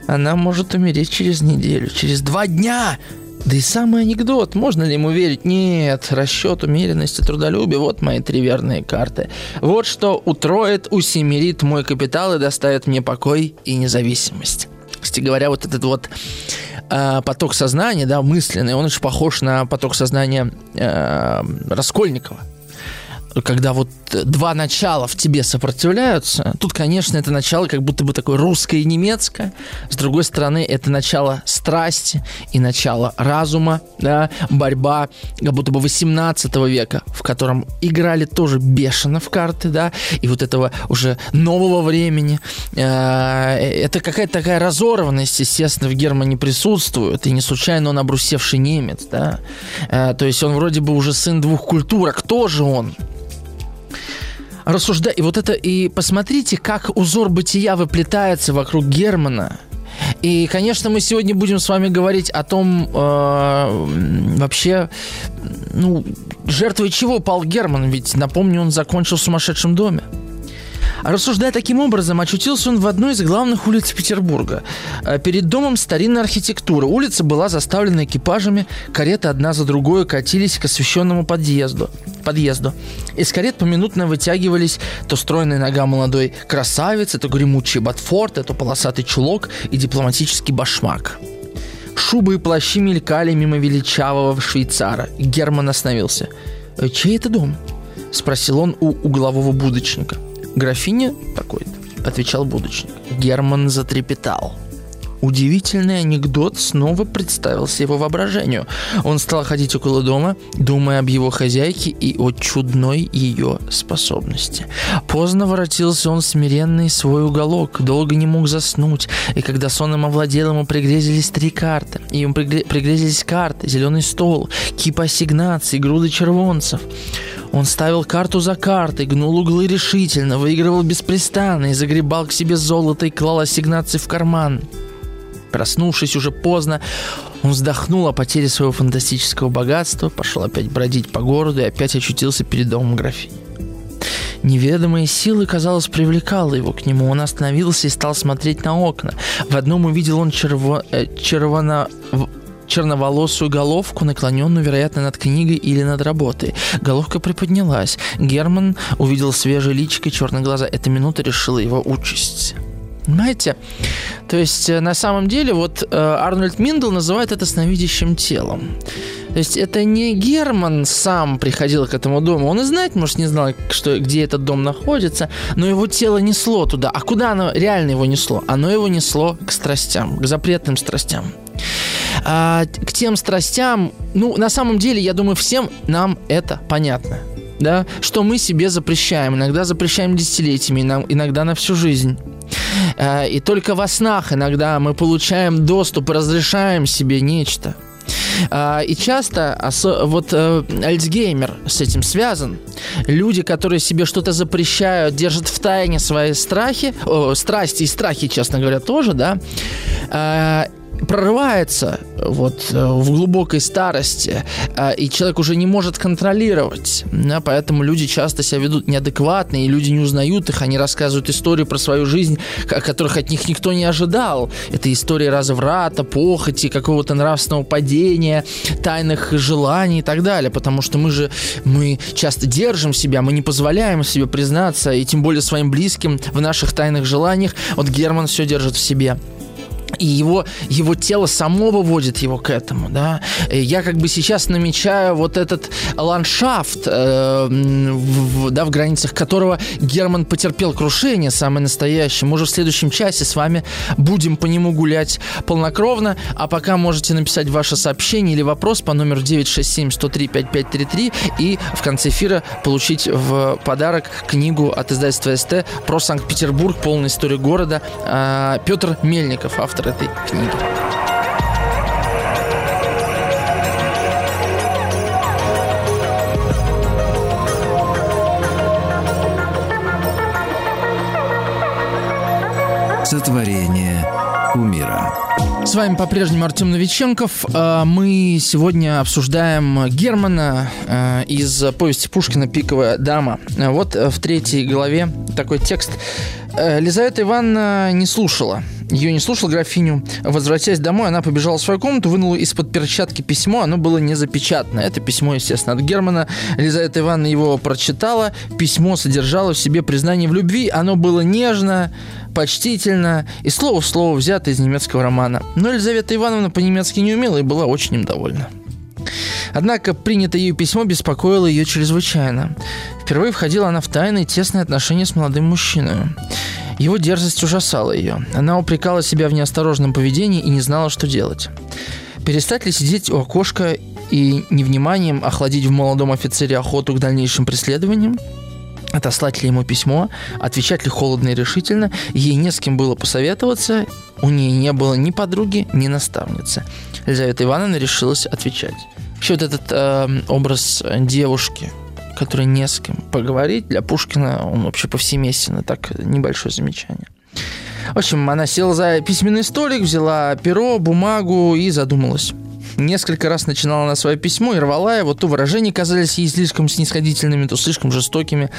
Она может умереть через неделю, через два дня. Да и самый анекдот, можно ли ему верить? Нет, расчет, умеренность и трудолюбие, вот мои три верные карты. Вот что утроит, усемерит мой капитал и доставит мне покой и независимость. Кстати говоря, вот этот вот э, поток сознания, да, мысленный, он очень похож на поток сознания э, Раскольникова когда вот два начала в тебе сопротивляются, тут, конечно, это начало как будто бы такое русское и немецкое. С другой стороны, это начало страсти и начало разума, да, борьба как будто бы 18 века, в котором играли тоже бешено в карты, да, и вот этого уже нового времени. Э, это какая-то такая разорванность, естественно, в Германии присутствует, и не случайно он обрусевший немец, да. Э, то есть он вроде бы уже сын двух культур, а кто же он? Рассуждать. И вот это, и посмотрите, как узор бытия выплетается вокруг Германа. И, конечно, мы сегодня будем с вами говорить о том, э, вообще, ну, жертвой чего пал Герман, ведь, напомню, он закончил в сумасшедшем доме. Рассуждая таким образом, очутился он в одной из главных улиц Петербурга. Э, перед домом старинная архитектура. Улица была заставлена экипажами, кареты одна за другой катились к освещенному подъезду. подъезду. Из карет поминутно вытягивались то стройная нога молодой красавицы, то гремучий ботфорт, то полосатый чулок и дипломатический башмак. Шубы и плащи мелькали мимо величавого швейцара. Герман остановился. «Э, «Чей это дом?» – спросил он у углового будочника – «Графиня такой-то», — отвечал будочник. Герман затрепетал. Удивительный анекдот снова представился его воображению. Он стал ходить около дома, думая об его хозяйке и о чудной ее способности. Поздно воротился он смиренный свой уголок, долго не мог заснуть, и когда сонным овладел, ему пригрезились три карты. И ему пригрезились карты, зеленый стол, кипа ассигнаций, груды червонцев. Он ставил карту за картой, гнул углы решительно, выигрывал беспрестанно и загребал к себе золото и клал ассигнации в карман. Проснувшись уже поздно, он вздохнул о потере своего фантастического богатства, пошел опять бродить по городу и опять очутился перед домом графини. Неведомые силы, казалось, привлекала его к нему. Он остановился и стал смотреть на окна. В одном увидел он черво... э, червоно черноволосую головку, наклоненную, вероятно, над книгой или над работой. Головка приподнялась. Герман увидел свежее личико и черные глаза. Эта минута решила его участь. Понимаете? То есть, э, на самом деле, вот э, Арнольд Миндл называет это сновидящим телом. То есть это не Герман сам приходил к этому дому. Он и знать, может, не знал, что, где этот дом находится, но его тело несло туда. А куда оно реально его несло? Оно его несло к страстям, к запретным страстям. А, к тем страстям, ну, на самом деле, я думаю, всем нам это понятно. Да, что мы себе запрещаем. Иногда запрещаем десятилетиями, иногда на всю жизнь. А, и только во снах иногда мы получаем доступ разрешаем себе нечто. А, и часто вот э, Альцгеймер с этим связан. Люди, которые себе что-то запрещают, держат в тайне свои страхи, о, страсти и страхи, честно говоря, тоже, да, прорывается вот э, в глубокой старости, э, и человек уже не может контролировать. Да, поэтому люди часто себя ведут неадекватно, и люди не узнают их, они рассказывают истории про свою жизнь, которых от них никто не ожидал. Это истории разврата, похоти, какого-то нравственного падения, тайных желаний и так далее, потому что мы же, мы часто держим себя, мы не позволяем себе признаться, и тем более своим близким в наших тайных желаниях. Вот Герман все держит в себе и его, его тело само выводит его к этому, да. Я как бы сейчас намечаю вот этот ландшафт, э, в, да, в границах которого Герман потерпел крушение, самое настоящее. Мы уже в следующем часе с вами будем по нему гулять полнокровно, а пока можете написать ваше сообщение или вопрос по номеру 967-103-5533 и в конце эфира получить в подарок книгу от издательства СТ про Санкт-Петербург, полная история города. Э, Петр Мельников, автор автор этой книги. Сотворение умира. С вами по-прежнему Артем Новиченков. А, мы сегодня обсуждаем Германа а, из повести Пушкина «Пиковая дама». Вот в третьей главе такой текст. Лизавета Ивановна не слушала ее не слушал графиню. Возвратясь домой, она побежала в свою комнату, вынула из-под перчатки письмо. Оно было не запечатано. Это письмо, естественно, от Германа. Елизавета Ивановна его прочитала. Письмо содержало в себе признание в любви. Оно было нежно, почтительно и слово в слово взято из немецкого романа. Но Елизавета Ивановна по-немецки не умела и была очень им довольна. Однако принятое ею письмо беспокоило ее чрезвычайно. Впервые входила она в тайные тесные отношения с молодым мужчиной. Его дерзость ужасала ее. Она упрекала себя в неосторожном поведении и не знала, что делать. Перестать ли сидеть у окошка и невниманием охладить в молодом офицере охоту к дальнейшим преследованиям? Отослать ли ему письмо, отвечать ли холодно и решительно, ей не с кем было посоветоваться, у нее не было ни подруги, ни наставницы. Елизавета Ивановна решилась отвечать. Вообще вот этот э, образ девушки, который не с кем поговорить, для Пушкина он вообще повсеместен. Так, небольшое замечание. В общем, она села за письменный столик, взяла перо, бумагу и задумалась. Несколько раз начинала она свое письмо и рвала его, то выражения казались ей слишком снисходительными, то слишком жестокими.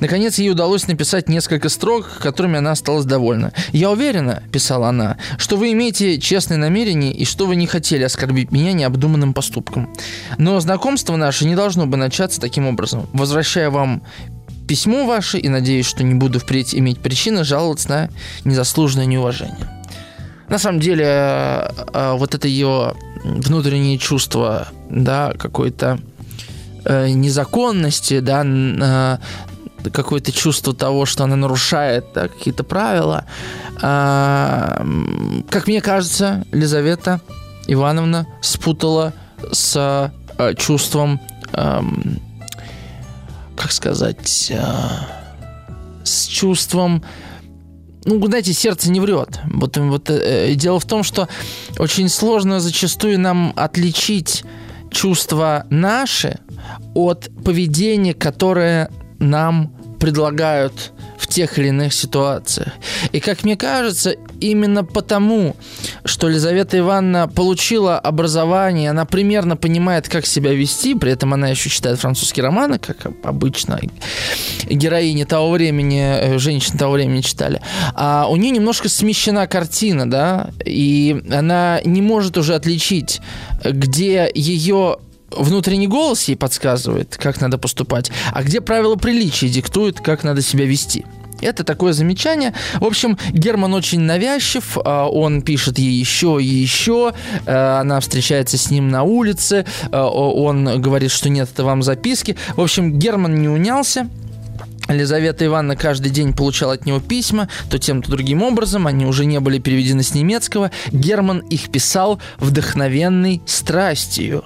Наконец, ей удалось написать несколько строк, которыми она осталась довольна. «Я уверена», — писала она, — «что вы имеете честные намерения и что вы не хотели оскорбить меня необдуманным поступком. Но знакомство наше не должно бы начаться таким образом. Возвращая вам письмо ваше и надеюсь, что не буду впредь иметь причины жаловаться на незаслуженное неуважение». На самом деле, э, э, вот это ее внутреннее чувство, да, какой-то э, незаконности, да, какое-то чувство того, что она нарушает да, какие-то правила. А, как мне кажется, Лизавета Ивановна спутала с а, чувством, а, как сказать, а, с чувством ну, знаете, сердце не врет. Вот, вот э, дело в том, что очень сложно зачастую нам отличить чувства наши от поведения, которое нам предлагают в тех или иных ситуациях. И, как мне кажется, именно потому, что Елизавета Ивановна получила образование, она примерно понимает, как себя вести, при этом она еще читает французские романы, как обычно героини того времени, э, женщины того времени читали, а у нее немножко смещена картина, да, и она не может уже отличить, где ее внутренний голос ей подсказывает, как надо поступать, а где правила приличия диктуют, как надо себя вести. Это такое замечание. В общем, Герман очень навязчив, а, он пишет ей еще и еще, э, она встречается с ним на улице, э, он говорит, что нет, это вам записки. В общем, Герман не унялся, Елизавета Ивановна каждый день получала от него письма, то тем, то другим образом. Они уже не были переведены с немецкого. Герман их писал вдохновенной страстью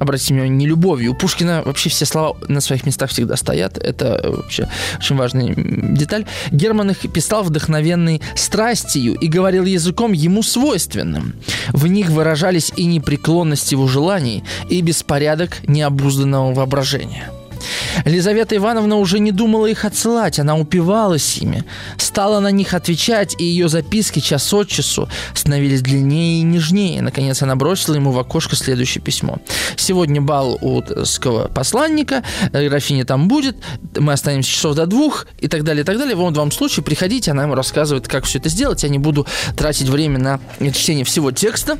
обратите внимание, не любовью. У Пушкина вообще все слова на своих местах всегда стоят. Это вообще очень важная деталь. Герман их писал вдохновенной страстью и говорил языком ему свойственным. В них выражались и непреклонность его желаний, и беспорядок необузданного воображения. Елизавета Ивановна уже не думала их отсылать, она упивалась ими, стала на них отвечать, и ее записки час от часу становились длиннее и нежнее. Наконец она бросила ему в окошко следующее письмо. «Сегодня бал у ского посланника, графиня там будет, мы останемся часов до двух» и так далее, и так далее. В вам случае приходите, она ему рассказывает, как все это сделать. Я не буду тратить время на чтение всего текста.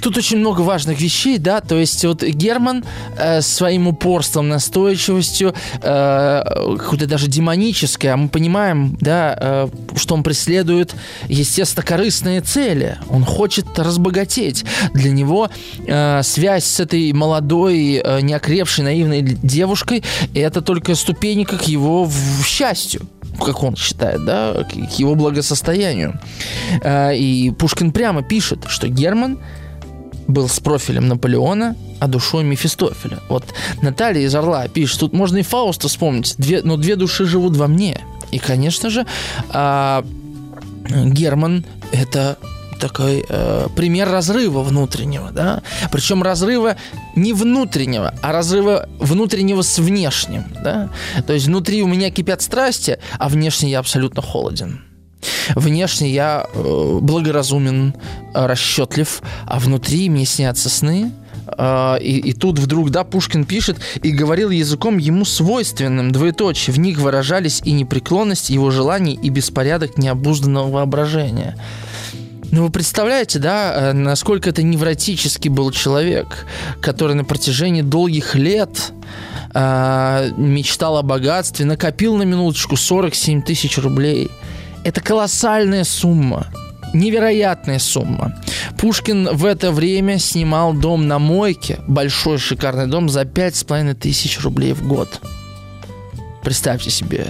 Тут очень много важных вещей, да, то есть вот Герман э, своим упорством, настойчивостью, э, какой-то даже демонической, а мы понимаем, да, э, что он преследует, естественно, корыстные цели. Он хочет разбогатеть. Для него э, связь с этой молодой, э, неокрепшей, наивной девушкой – это только ступенька к его в счастью как он считает, да, к его благосостоянию. Э, и Пушкин прямо пишет, что Герман был с профилем Наполеона, а душой Мефистофеля. Вот Наталья из Орла пишет, тут можно и Фауста вспомнить, две, но две души живут во мне. И, конечно же, э, Герман – это такой э, пример разрыва внутреннего, да, причем разрыва не внутреннего, а разрыва внутреннего с внешним, да, то есть внутри у меня кипят страсти, а внешне я абсолютно холоден. Внешне я э, благоразумен, расчетлив, а внутри мне снятся сны, Uh, и, и тут вдруг, да, Пушкин пишет, и говорил языком ему свойственным, двоеточие, в них выражались и непреклонность его желаний, и беспорядок необузданного воображения. Ну, вы представляете, да, э, насколько это невротический был человек, который на протяжении долгих лет э, мечтал о богатстве, накопил на минуточку 47 тысяч рублей – это колоссальная сумма. Невероятная сумма. Пушкин в это время снимал дом на мойке, большой шикарный дом, за пять с половиной тысяч рублей в год. Представьте себе,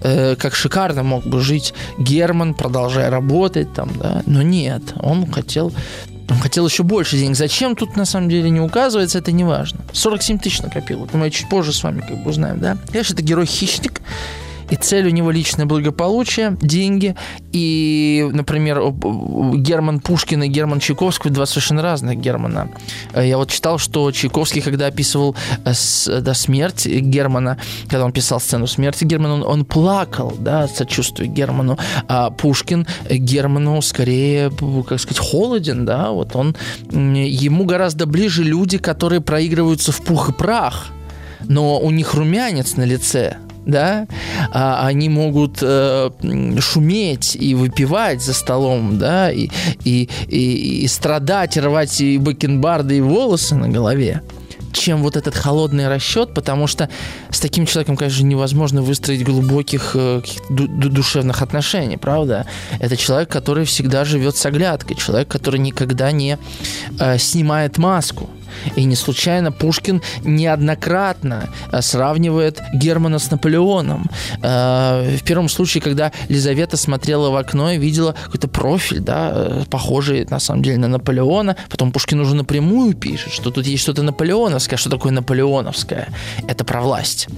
э, как шикарно мог бы жить Герман, продолжая работать там, да, но нет, он хотел он хотел еще больше денег. Зачем тут на самом деле не указывается, это не важно. 47 тысяч накопил. Вот мы чуть позже с вами как бы узнаем, да? Конечно, это герой-хищник, и цель у него личное благополучие, деньги. И, например, Герман Пушкин и Герман Чайковский два совершенно разных Германа. Э, я вот читал, что Чайковский, когда описывал э, да, смерть Германа, когда он писал сцену смерти Германа, он, он плакал, да, сочувствуя Герману. А Пушкин Герману скорее, как сказать, холоден, да, вот он, ему гораздо ближе люди, которые проигрываются в пух и прах, но у них румянец на лице, да, а, они могут э, шуметь и выпивать за столом, да, и, и, и, и страдать, рвать и бакенбарды, и волосы на голове чем вот этот холодный расчет, потому что с таким человеком, конечно, невозможно выстроить глубоких э, душевных отношений, правда? Это человек, который всегда живет с оглядкой, человек, который никогда не э, снимает маску. И не случайно Пушкин неоднократно э, сравнивает Германа с Наполеоном. Э, в первом случае, когда Лизавета смотрела в окно и видела какой-то профиль, да, э, похожий на самом деле на Наполеона. Потом Пушкин уже напрямую пишет, что тут есть что-то наполеоновское. Что такое наполеоновское? Это про власть.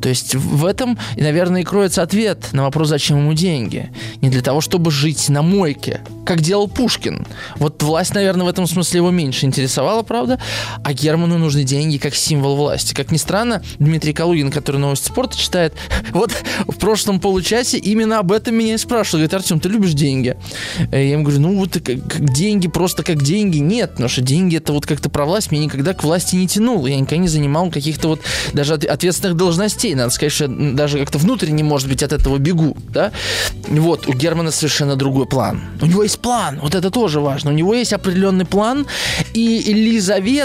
То есть в этом, наверное, и кроется ответ на вопрос, зачем ему деньги. Не для того, чтобы жить на мойке, как делал Пушкин. Вот власть, наверное, в этом смысле его меньше интересовала, правда? А Герману нужны деньги как символ власти. Как ни странно, Дмитрий Калугин, который новости спорта читает, вот в прошлом получасе именно об этом меня и спрашивал. Говорит, Артем, ты любишь деньги? Я ему говорю, ну вот как, как деньги, просто как деньги. Нет, потому что деньги это вот как-то про власть. Меня никогда к власти не тянуло. Я никогда не занимал каких-то вот даже ответственных должностей. Надо сказать, что даже как-то внутренне, может быть, от этого бегу. Да? Вот, у Германа совершенно другой план. У него есть план, вот это тоже важно. У него есть определенный план, и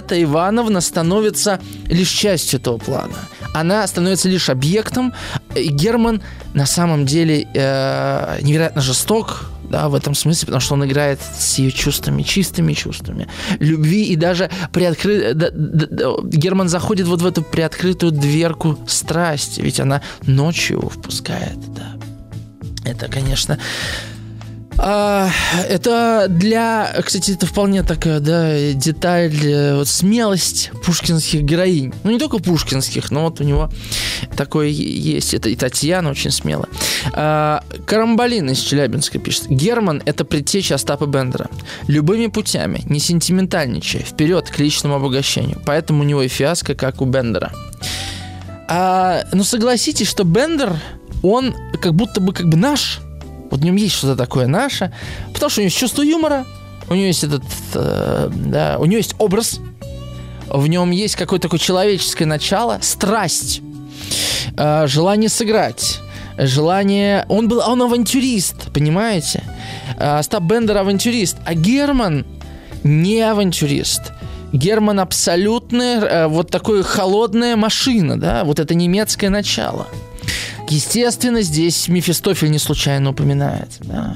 Елизавета Ивановна становится лишь частью этого плана. Она становится лишь объектом. Герман на самом деле э, невероятно жесток, да, в этом смысле, потому что он играет с ее чувствами, чистыми чувствами, любви и даже приоткры... да, да, да, Герман заходит вот в эту приоткрытую дверку страсти, ведь она ночью его впускает, да. Это, конечно, а, это для, кстати, это вполне такая, да, деталь, э, вот, смелость пушкинских героинь. Ну, не только пушкинских, но вот у него такое есть. Это и Татьяна очень смело. А, Карамбалин из Челябинска пишет. Герман – это предтеча Остапа Бендера. Любыми путями, не сентиментальничая, вперед к личному обогащению. Поэтому у него и фиаско, как у Бендера. А, ну, согласитесь, что Бендер, он как будто бы как бы наш – вот в нем есть что-то такое наше, потому что у него есть чувство юмора, у него есть этот, э, да, у него есть образ, в нем есть какое-то такое человеческое начало, страсть, э, желание сыграть, желание... Он был, он авантюрист, понимаете? Э, Остап Бендер авантюрист, а Герман не авантюрист. Герман абсолютная, э, вот такое холодная машина, да, вот это немецкое начало – Естественно, здесь Мефистофель не случайно упоминается, да,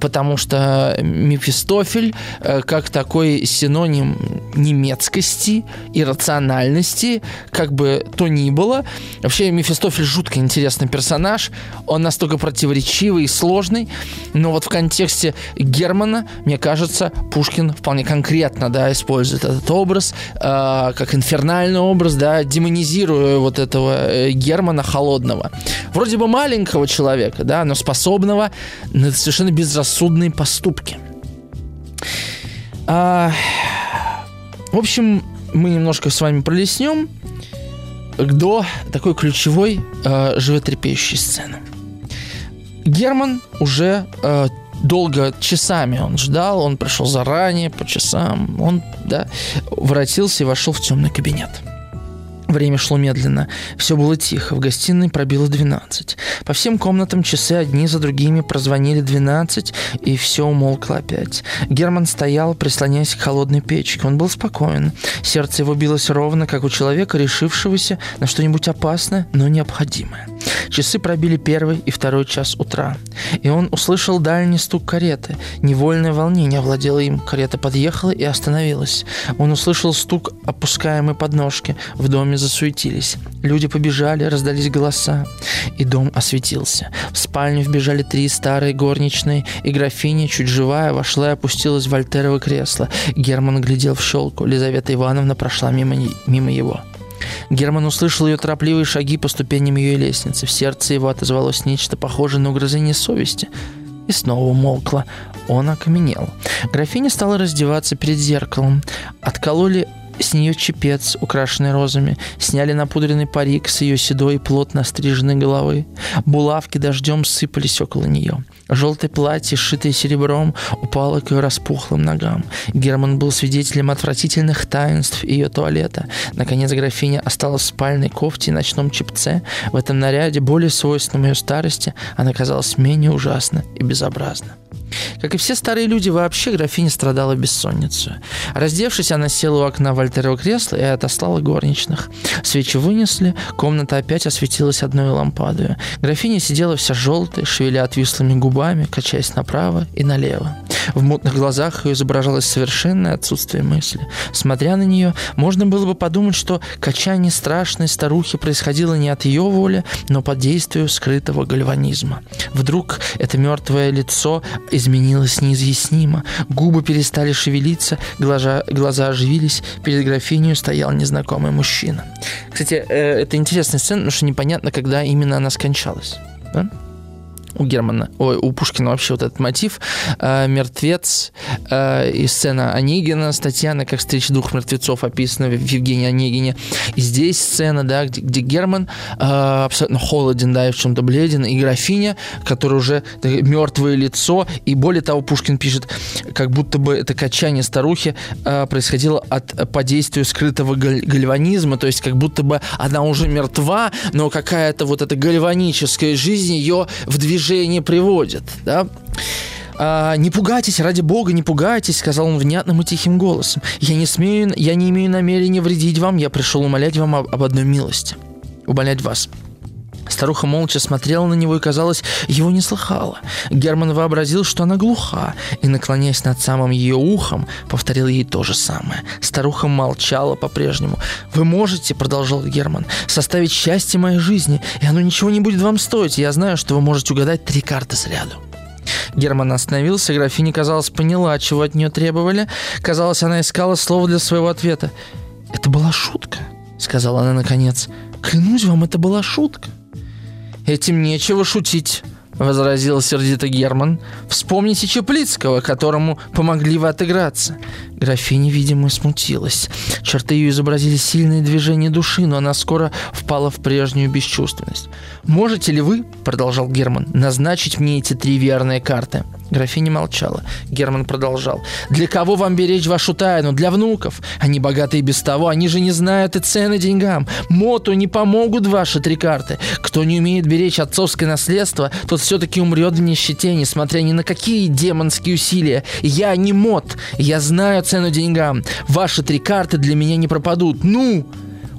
потому что Мефистофель э, как такой синоним немецкости и рациональности, как бы то ни было. Вообще Мефистофель жутко интересный персонаж, он настолько противоречивый и сложный, но вот в контексте Германа, мне кажется, Пушкин вполне конкретно, да, использует этот образ э, как инфернальный образ, да, демонизируя вот этого э, Германа холодного вроде бы маленького человека, да, но способного на совершенно безрассудные поступки. А, в общем, мы немножко с вами пролеснем до такой ключевой э, животрепещущей сцены. Герман уже э, долго, часами он ждал, он пришел заранее, по часам, он, да, воротился и вошел в темный кабинет. Время шло медленно. Все было тихо. В гостиной пробило 12. По всем комнатам часы одни за другими прозвонили 12, и все умолкло опять. Герман стоял, прислоняясь к холодной печке. Он был спокоен. Сердце его билось ровно, как у человека, решившегося на что-нибудь опасное, но необходимое. Часы пробили первый и второй час утра. И он услышал дальний стук кареты. Невольное волнение овладело им. Карета подъехала и остановилась. Он услышал стук опускаемой подножки. В доме засуетились. Люди побежали, раздались голоса. И дом осветился. В спальню вбежали три старые горничные, и графиня, чуть живая, вошла и опустилась в вольтерово кресло. Герман глядел в щелку. Лизавета Ивановна прошла мимо, мимо его. Герман услышал ее торопливые шаги по ступеням ее лестницы. В сердце его отозвалось нечто похожее на угрызение совести. И снова умолкло. Он окаменел. Графиня стала раздеваться перед зеркалом. Откололи с нее чепец, украшенный розами, сняли напудренный парик с ее седой, плотно стриженной головы. Булавки дождем сыпались около нее. Желтое платье, сшитое серебром, упало к ее распухлым ногам. Герман был свидетелем отвратительных таинств ее туалета. Наконец графиня осталась в спальной кофте и ночном чепце. В этом наряде, более свойственном ее старости, она казалась менее ужасна и безобразна. Как и все старые люди вообще, графиня страдала бессонницей. Раздевшись, она села у окна вольтерового кресла и отослала горничных. Свечи вынесли, комната опять осветилась одной лампадой. Графиня сидела вся желтая, шевеля отвислыми губами, качаясь направо и налево. В мутных глазах ее изображалось совершенное отсутствие мысли. Смотря на нее, можно было бы подумать, что качание страшной старухи происходило не от ее воли, но под действием скрытого гальванизма. Вдруг это мертвое лицо изменилось неизъяснимо. Губы перестали шевелиться, глаза, глаза оживились. Перед графиней стоял незнакомый мужчина. Кстати, э, это интересная сцена, потому что непонятно, когда именно она скончалась. Да? У Германа, ой, у Пушкина вообще вот этот мотив, э, мертвец э, и сцена Онегина, Татьяна, как встреча двух мертвецов описана в Евгении Онегине. И здесь сцена, да, где, где Герман э, абсолютно холоден, да, и в чем-то бледен, и графиня, которая уже мертвое лицо, и более того, Пушкин пишет, как будто бы это качание старухи э, происходило от по действию скрытого гальванизма, то есть как будто бы она уже мертва, но какая-то вот эта гальваническая жизнь ее в движение приводит, да. А, «Не пугайтесь, ради бога, не пугайтесь», — сказал он внятным и тихим голосом. «Я не смею, я не имею намерения вредить вам, я пришел умолять вам об, об одной милости. Умолять вас». Старуха молча смотрела на него и, казалось, его не слыхала. Герман вообразил, что она глуха, и, наклоняясь над самым ее ухом, повторил ей то же самое. Старуха молчала по-прежнему. «Вы можете, — продолжал Герман, — составить счастье моей жизни, и оно ничего не будет вам стоить. Я знаю, что вы можете угадать три карты сряду». Герман остановился, графиня, казалось, поняла, чего от нее требовали. Казалось, она искала слово для своего ответа. «Это была шутка», — сказала она наконец. «Клянусь вам, это была шутка». «Этим нечего шутить», — возразил сердито Герман. «Вспомните Чеплицкого, которому помогли вы отыграться». Графиня, видимо, смутилась. Черты ее изобразили сильные движения души, но она скоро впала в прежнюю бесчувственность. «Можете ли вы, — продолжал Герман, — назначить мне эти три верные карты?» Графиня молчала. Герман продолжал. «Для кого вам беречь вашу тайну? Для внуков. Они богатые без того, они же не знают и цены деньгам. Моту не помогут ваши три карты. Кто не умеет беречь отцовское наследство, тот все-таки умрет в нищете, несмотря ни на какие демонские усилия. Я не мот, я знаю цену деньгам. Ваши три карты для меня не пропадут. Ну!»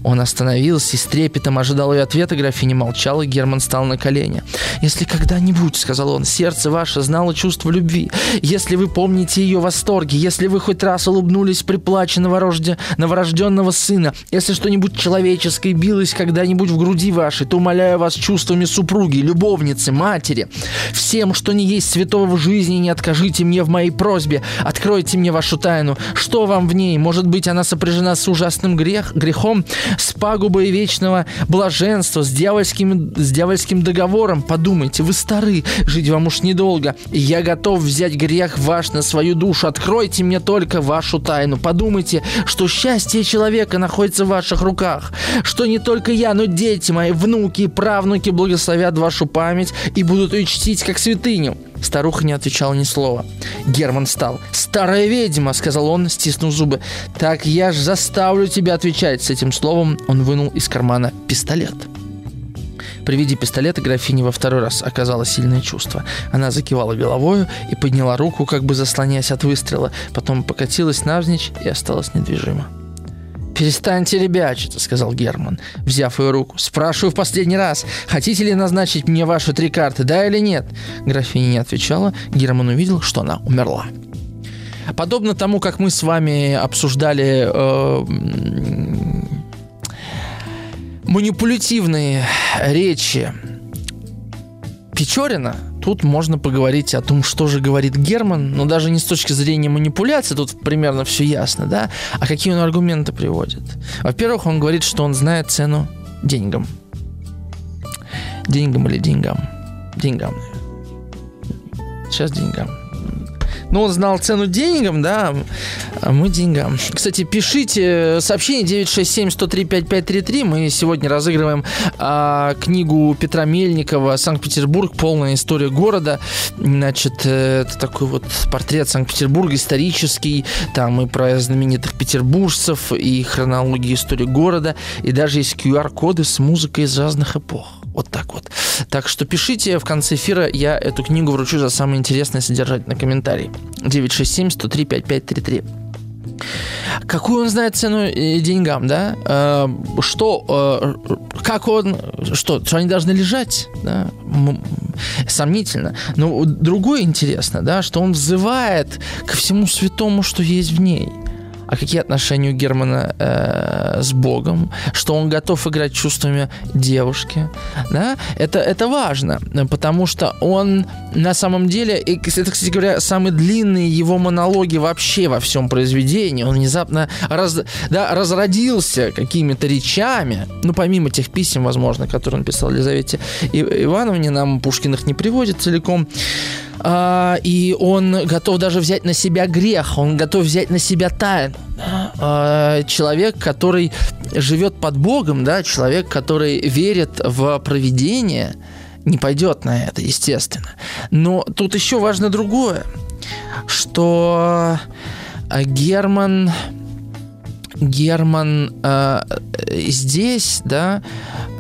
Он остановился и с трепетом ожидал ее ответа. Графиня молчала, и Герман стал на колени. «Если когда-нибудь, — сказал он, — сердце ваше знало чувство любви, если вы помните ее восторги, если вы хоть раз улыбнулись при плаче новорожде... новорожденного сына, если что-нибудь человеческое билось когда-нибудь в груди вашей, то умоляю вас чувствами супруги, любовницы, матери. Всем, что не есть святого в жизни, не откажите мне в моей просьбе. Откройте мне вашу тайну. Что вам в ней? Может быть, она сопряжена с ужасным грех, грехом? С пагубой вечного блаженства, с дьявольским, с дьявольским договором. Подумайте, вы стары, жить вам уж недолго. Я готов взять грех ваш на свою душу. Откройте мне только вашу тайну. Подумайте, что счастье человека находится в ваших руках. Что не только я, но дети мои, внуки и правнуки благословят вашу память и будут ее чтить как святыню. Старуха не отвечала ни слова. Герман встал. «Старая ведьма!» — сказал он, стиснув зубы. «Так я ж заставлю тебя отвечать!» С этим словом он вынул из кармана пистолет. При виде пистолета графине во второй раз оказало сильное чувство. Она закивала головою и подняла руку, как бы заслоняясь от выстрела, потом покатилась навзничь и осталась недвижима. «Перестаньте ребячиться», — сказал Герман, взяв ее руку. «Спрашиваю в последний раз, хотите ли назначить мне ваши три карты, да или нет?» Графиня не отвечала. Герман увидел, что она умерла. Подобно тому, как мы с вами обсуждали э, манипулятивные речи Печорина, тут можно поговорить о том, что же говорит Герман, но даже не с точки зрения манипуляции, тут примерно все ясно, да, а какие он аргументы приводит. Во-первых, он говорит, что он знает цену деньгам. Деньгам или деньгам? Деньгам. Сейчас деньгам. Ну, он знал цену деньгам, да, а мы деньгам. Кстати, пишите сообщение 967-103-5533. Мы сегодня разыгрываем а, книгу Петра Мельникова «Санкт-Петербург. Полная история города». Значит, э, это такой вот портрет Санкт-Петербурга исторический. Там и про знаменитых петербуржцев, и хронология истории города, и даже есть QR-коды с музыкой из разных эпох. Вот так вот. Так что пишите в конце эфира, я эту книгу вручу за самый интересный содержательный комментарий. 967-103-5533. Какую он знает цену э, деньгам, да? Э, что, э, как он, что, что они должны лежать, да? Сомнительно. Но другое интересно, да, что он взывает ко всему святому, что есть в ней – а какие отношения у Германа э, с Богом, что он готов играть чувствами девушки, да, это, это важно, потому что он на самом деле, и это, кстати говоря, самые длинные его монологи вообще во всем произведении, он внезапно раз, да, разродился какими-то речами, ну, помимо тех писем, возможно, которые он писал Елизавете Ивановне, нам Пушкин их не приводит целиком, а, и он готов даже взять на себя грех, он готов взять на себя тайну. А, человек, который живет под Богом, да, человек, который верит в провидение, не пойдет на это, естественно. Но тут еще важно другое, что Герман Герман э, здесь, да,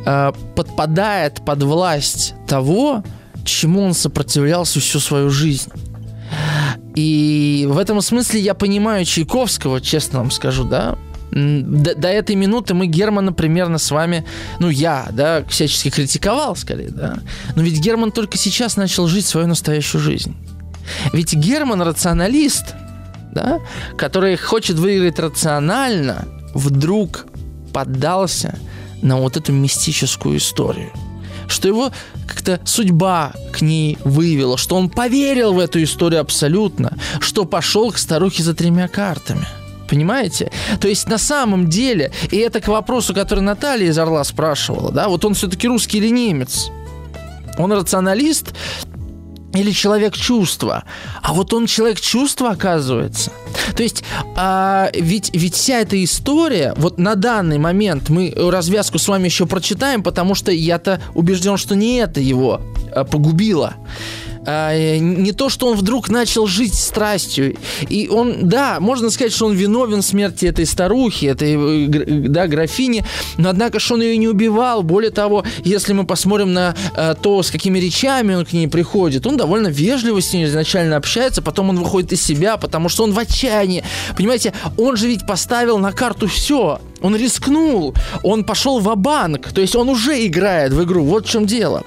э, подпадает под власть того, чему он сопротивлялся всю свою жизнь. И в этом смысле я понимаю Чайковского, честно вам скажу, да. До, до этой минуты мы Германа примерно с вами, ну я, да, всячески критиковал скорее, да. Но ведь Герман только сейчас начал жить свою настоящую жизнь. Ведь Герман рационалист, да, который хочет выиграть рационально, вдруг поддался на вот эту мистическую историю – что его как-то судьба к ней вывела, что он поверил в эту историю абсолютно, что пошел к старухе за тремя картами. Понимаете? То есть на самом деле, и это к вопросу, который Наталья из Орла спрашивала, да, вот он все-таки русский или немец? Он рационалист, или человек чувства. А вот он человек чувства, оказывается. То есть, а, ведь, ведь вся эта история, вот на данный момент мы развязку с вами еще прочитаем, потому что я-то убежден, что не это его а, погубило а, не то, что он вдруг начал жить страстью. И он, да, можно сказать, что он виновен в смерти этой старухи, этой, э, да, графини, но однако, что он ее не убивал. Более того, если мы посмотрим на а, то, с какими речами он к ней приходит, он довольно вежливо с ней изначально общается, потом он выходит из себя, потому что он в отчаянии. Понимаете, он же ведь поставил на карту все. Он рискнул, он пошел в банк то есть он уже играет в игру. Вот в чем дело.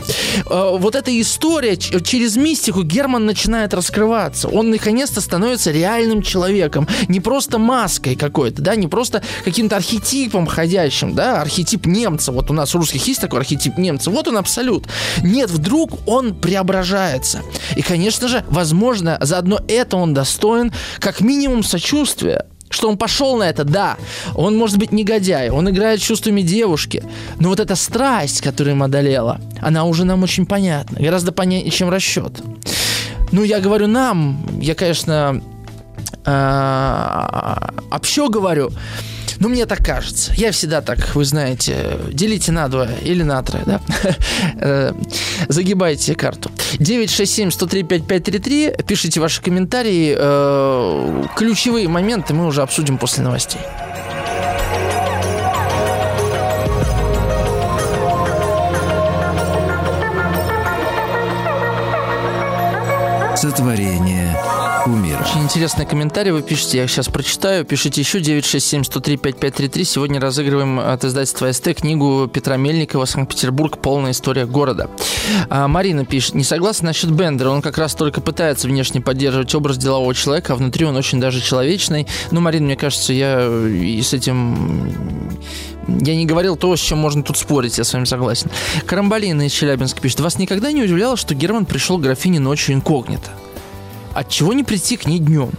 Э, вот эта история через мистику Герман начинает раскрываться. Он наконец-то становится реальным человеком, не просто маской какой-то, да, не просто каким-то архетипом ходящим, да, архетип немца. Вот у нас у русских есть такой архетип немца. Вот он абсолют. Нет, вдруг он преображается. И, конечно же, возможно, заодно это он достоин как минимум сочувствия что он пошел на это, да, он может быть негодяй, он играет чувствами девушки, но вот эта страсть, которая им одолела, она уже нам очень понятна, гораздо понятнее, чем расчет. Ну, я говорю нам, я, конечно, а, общо говорю, ну, мне так кажется. Я всегда так, вы знаете, делите на два или на трое, да? Э, загибайте карту. 967-103-5533. Пишите ваши комментарии. Э, ключевые моменты мы уже обсудим после новостей. Сотворение кумира. Очень интересный комментарий вы пишете, я сейчас прочитаю. Пишите еще 967-103-5533. Сегодня разыгрываем от издательства СТ книгу Петра Мельникова «Санкт-Петербург. Полная история города». А Марина пишет, не согласна насчет Бендера. Он как раз только пытается внешне поддерживать образ делового человека, а внутри он очень даже человечный. Ну, Марина, мне кажется, я и с этим я не говорил то, с чем можно тут спорить, я с вами согласен. Карамбалина из Челябинска пишет. Вас никогда не удивляло, что Герман пришел к графине ночью инкогнито? От чего не прийти к ней днем?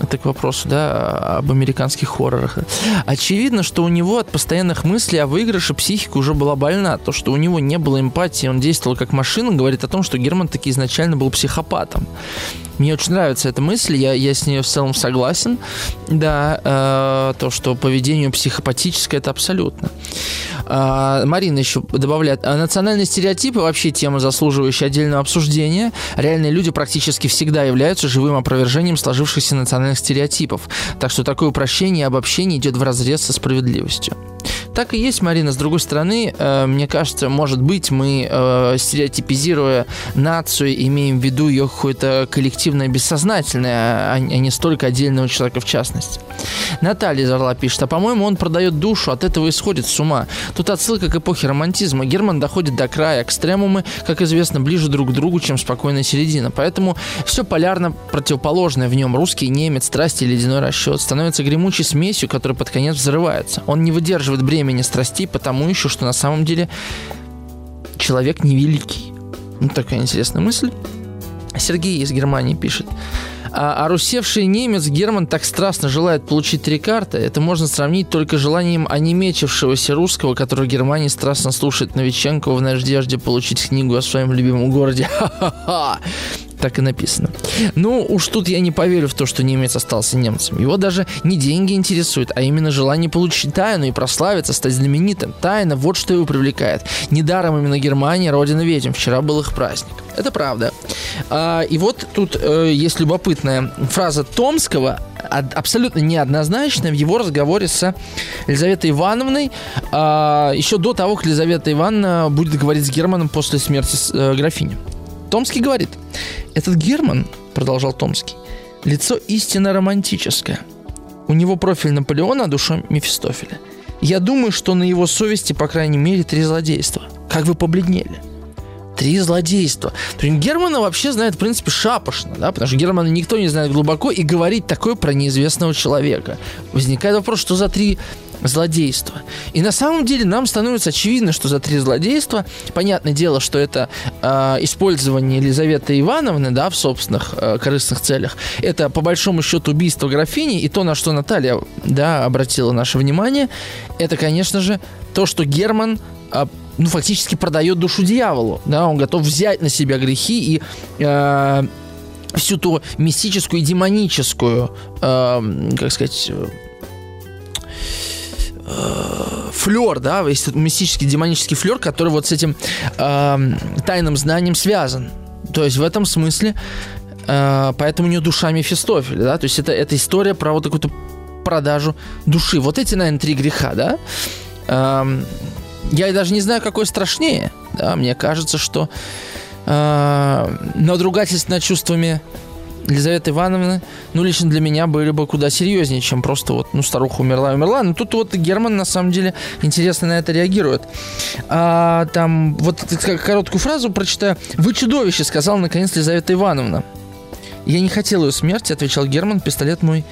Это к вопросу, да, об американских хоррорах. Очевидно, что у него от постоянных мыслей о выигрыше психика уже была больна. То, что у него не было эмпатии, он действовал как машина, говорит о том, что Герман таки изначально был психопатом. Мне очень нравится эта мысль, я, я с ней в целом согласен. Да, э, то, что поведение психопатическое, это абсолютно. Э, Марина еще добавляет, а национальные стереотипы вообще тема, заслуживающая отдельного обсуждения. Реальные люди практически всегда являются живым опровержением сложившихся национальных стереотипов. Так что такое упрощение и обобщение идет в разрез со справедливостью. Так и есть, Марина. С другой стороны, э, мне кажется, может быть, мы, э, стереотипизируя нацию, имеем в виду ее какое-то коллективное бессознательное, а, а не столько отдельного человека в частности. Наталья из Орла пишет, а по-моему он продает душу, от этого исходит с ума. Тут отсылка к эпохе романтизма. Герман доходит до края, экстремумы, как известно, ближе друг к другу, чем спокойная середина. Поэтому все полярно противоположное в нем. Русский, немец, страсти ледяной расчет становится гремучей смесью, которая под конец взрывается. Он не выдерживает бремени страстей, потому еще, что на самом деле человек невеликий. Ну, такая интересная мысль. Сергей из Германии пишет. А, а русевший немец Герман так страстно желает получить три карты, это можно сравнить только желанием онемечившегося русского, который в Германии страстно слушает Новиченко в надежде получить книгу о своем любимом городе. Ха-ха-ха! Так и написано. Ну, уж тут я не поверю в то, что немец остался немцем. Его даже не деньги интересуют, а именно желание получить тайну и прославиться, стать знаменитым. Тайна, вот что его привлекает. Недаром именно Германия, родина ведьм. Вчера был их праздник. Это правда. А, и вот тут э, есть любопытная фраза Томского, абсолютно неоднозначная в его разговоре с Елизаветой Ивановной, а, еще до того, как Елизавета Ивановна будет говорить с Германом после смерти э, графини. Томский говорит, этот Герман, продолжал Томский, лицо истинно романтическое. У него профиль Наполеона, а душа Мефистофеля. Я думаю, что на его совести, по крайней мере, три злодейства. Как вы побледнели. Три злодейства. Германа вообще знает, в принципе, шапошно, да, потому что Германа никто не знает глубоко, и говорить такое про неизвестного человека. Возникает вопрос, что за три злодейства. И на самом деле нам становится очевидно, что за три злодейства, понятное дело, что это э, использование Елизаветы Ивановны, да, в собственных э, корыстных целях, это по большому счету убийство графини, и то, на что Наталья, да, обратила наше внимание, это, конечно же, то, что Герман э, ну, фактически продает душу дьяволу, да, он готов взять на себя грехи и э, всю ту мистическую и демоническую, э, как сказать, флер, да, есть мистический демонический флер, который вот с этим э, тайным знанием связан. То есть в этом смысле, э, поэтому у нее душа Мефистофеля, да, то есть это, это история про вот какую-то продажу души. Вот эти, наверное, три греха, да. Э, я даже не знаю, какой страшнее, да, мне кажется, что э, надругательство над чувствами Елизаветы Ивановны, ну, лично для меня были бы куда серьезнее, чем просто вот, ну, старуха умерла и умерла. Но тут вот Герман, на самом деле, интересно на это реагирует. А, там, вот короткую фразу прочитаю. «Вы чудовище», — сказала, наконец, Елизавета Ивановна. «Я не хотел ее смерти», — отвечал Герман, «пистолет мой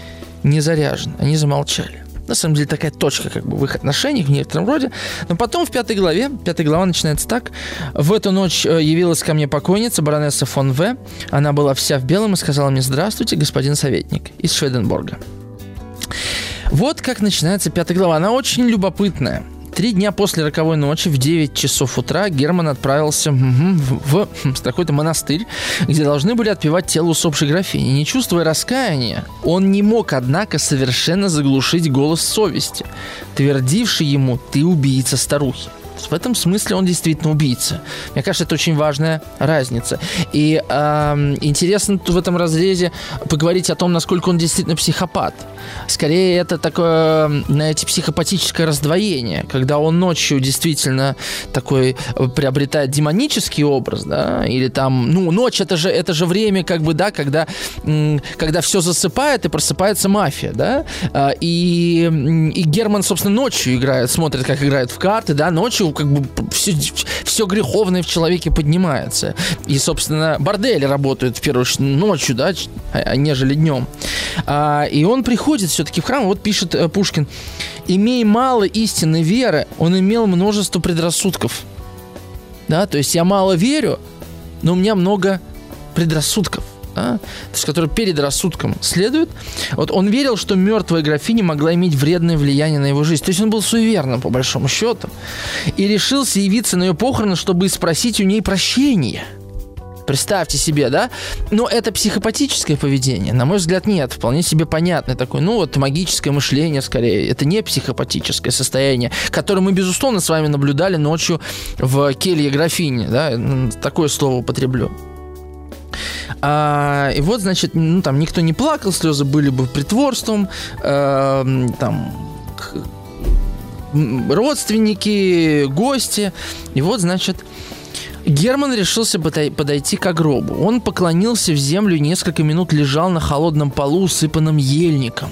не заряжен». Они замолчали на самом деле такая точка как бы в их отношениях в некотором роде. Но потом в пятой главе, пятая глава начинается так. В эту ночь э, явилась ко мне покойница, баронесса фон В. Она была вся в белом и сказала мне «Здравствуйте, господин советник» из Шведенборга. Вот как начинается пятая глава. Она очень любопытная. Три дня после роковой ночи в 9 часов утра Герман отправился в, какой-то монастырь, где должны были отпевать тело усопшей графини. Не чувствуя раскаяния, он не мог, однако, совершенно заглушить голос совести, твердивший ему «ты убийца старухи». В этом смысле он действительно убийца. Мне кажется, это очень важная разница. И э, интересно в этом разрезе поговорить о том, насколько он действительно психопат. Скорее, это такое, знаете, психопатическое раздвоение, когда он ночью действительно такой э, приобретает демонический образ, да, или там, ну, ночь это же, это же время, как бы, да, когда, когда все засыпает и просыпается мафия, да, а, и, и Герман, собственно, ночью играет, смотрит, как играет в карты, да, ночью как бы все, все греховное в человеке поднимается. И, собственно, бордели работают в первую ночью, да, а, нежели днем. А, и он приходит все-таки в храм, вот пишет э, Пушкин, имея мало истинной веры, он имел множество предрассудков. Да, то есть я мало верю, но у меня много предрассудков да, то есть, который перед рассудком следует. Вот он верил, что мертвая графиня могла иметь вредное влияние на его жизнь. То есть он был суеверным, по большому счету. И решился явиться на ее похороны, чтобы спросить у ней прощения. Представьте себе, да? Но это психопатическое поведение. На мой взгляд, нет. Вполне себе понятное такое. Ну, вот магическое мышление скорее. Это не психопатическое состояние, которое мы, безусловно, с вами наблюдали ночью в келье графини. Да? Такое слово употреблю. А, и вот, значит, ну там никто не плакал, слезы были бы притворством, э, там родственники, гости. И вот, значит, Герман решился подойти к гробу. Он поклонился в землю и несколько минут лежал на холодном полу, усыпанном ельником.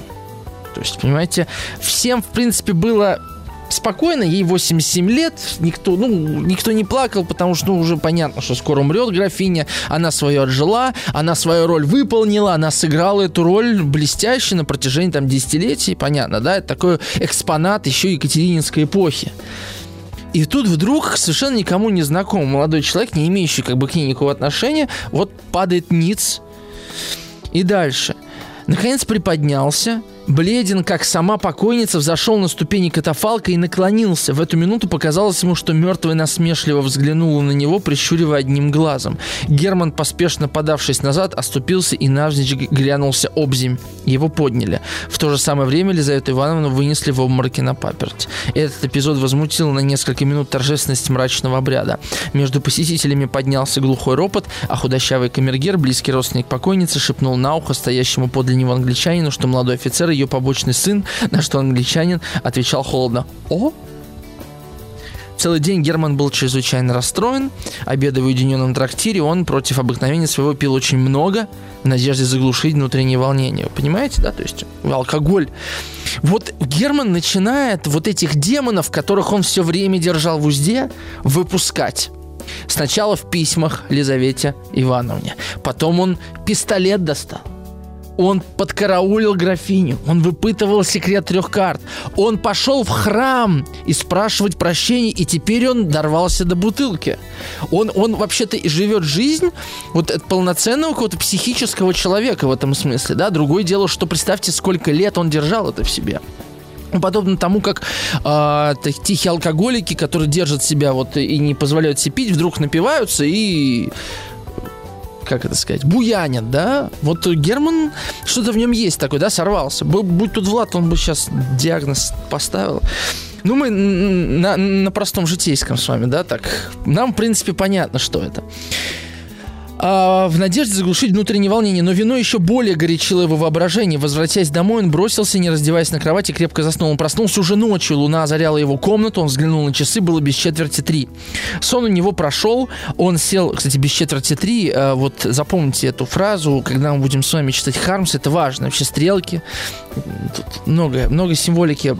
То есть, понимаете, всем, в принципе, было спокойно, ей 87 лет, никто, ну, никто не плакал, потому что, ну, уже понятно, что скоро умрет графиня, она свое отжила, она свою роль выполнила, она сыграла эту роль блестяще на протяжении, там, десятилетий, понятно, да, это такой экспонат еще Екатерининской эпохи. И тут вдруг совершенно никому не знакомый молодой человек, не имеющий как бы к ней никакого отношения, вот падает ниц. И дальше. Наконец приподнялся, Бледен, как сама покойница, взошел на ступени катафалка и наклонился. В эту минуту показалось ему, что мертвая насмешливо взглянула на него, прищуривая одним глазом. Герман, поспешно подавшись назад, оступился и навзничь глянулся обземь. Его подняли. В то же самое время Лизавету Ивановну вынесли в обмороке на паперть. Этот эпизод возмутил на несколько минут торжественность мрачного обряда. Между посетителями поднялся глухой ропот, а худощавый камергер, близкий родственник покойницы, шепнул на ухо стоящему подле него англичанину, что молодой офицер ее побочный сын, на что англичанин отвечал холодно «О?». Целый день Герман был чрезвычайно расстроен. Обедая в уединенном трактире, он против обыкновения своего пил очень много, в надежде заглушить внутреннее волнение. Вы понимаете, да? То есть алкоголь. Вот Герман начинает вот этих демонов, которых он все время держал в узде, выпускать. Сначала в письмах Лизавете Ивановне. Потом он пистолет достал он подкараулил графиню, он выпытывал секрет трех карт, он пошел в храм и спрашивать прощения, и теперь он дорвался до бутылки. Он, он вообще-то живет жизнь вот полноценного какого-то психического человека в этом смысле, да. Другое дело, что представьте, сколько лет он держал это в себе. Подобно тому, как э, тихие алкоголики, которые держат себя вот и не позволяют себе пить, вдруг напиваются и как это сказать, буянят, да? Вот Герман, что-то в нем есть такой, да, сорвался. Будь тут Влад, он бы сейчас диагноз поставил. Ну, мы на, на простом житейском с вами, да, так. Нам, в принципе, понятно, что это а, в надежде заглушить внутреннее волнение, но вино еще более горячило его воображение. Возвратясь домой, он бросился, не раздеваясь на кровати, крепко заснул. Он проснулся уже ночью, луна озаряла его комнату, он взглянул на часы, было без четверти три. Сон у него прошел, он сел, кстати, без четверти три, а, вот запомните эту фразу, когда мы будем с вами читать Хармс, это важно, вообще стрелки, тут много, много символики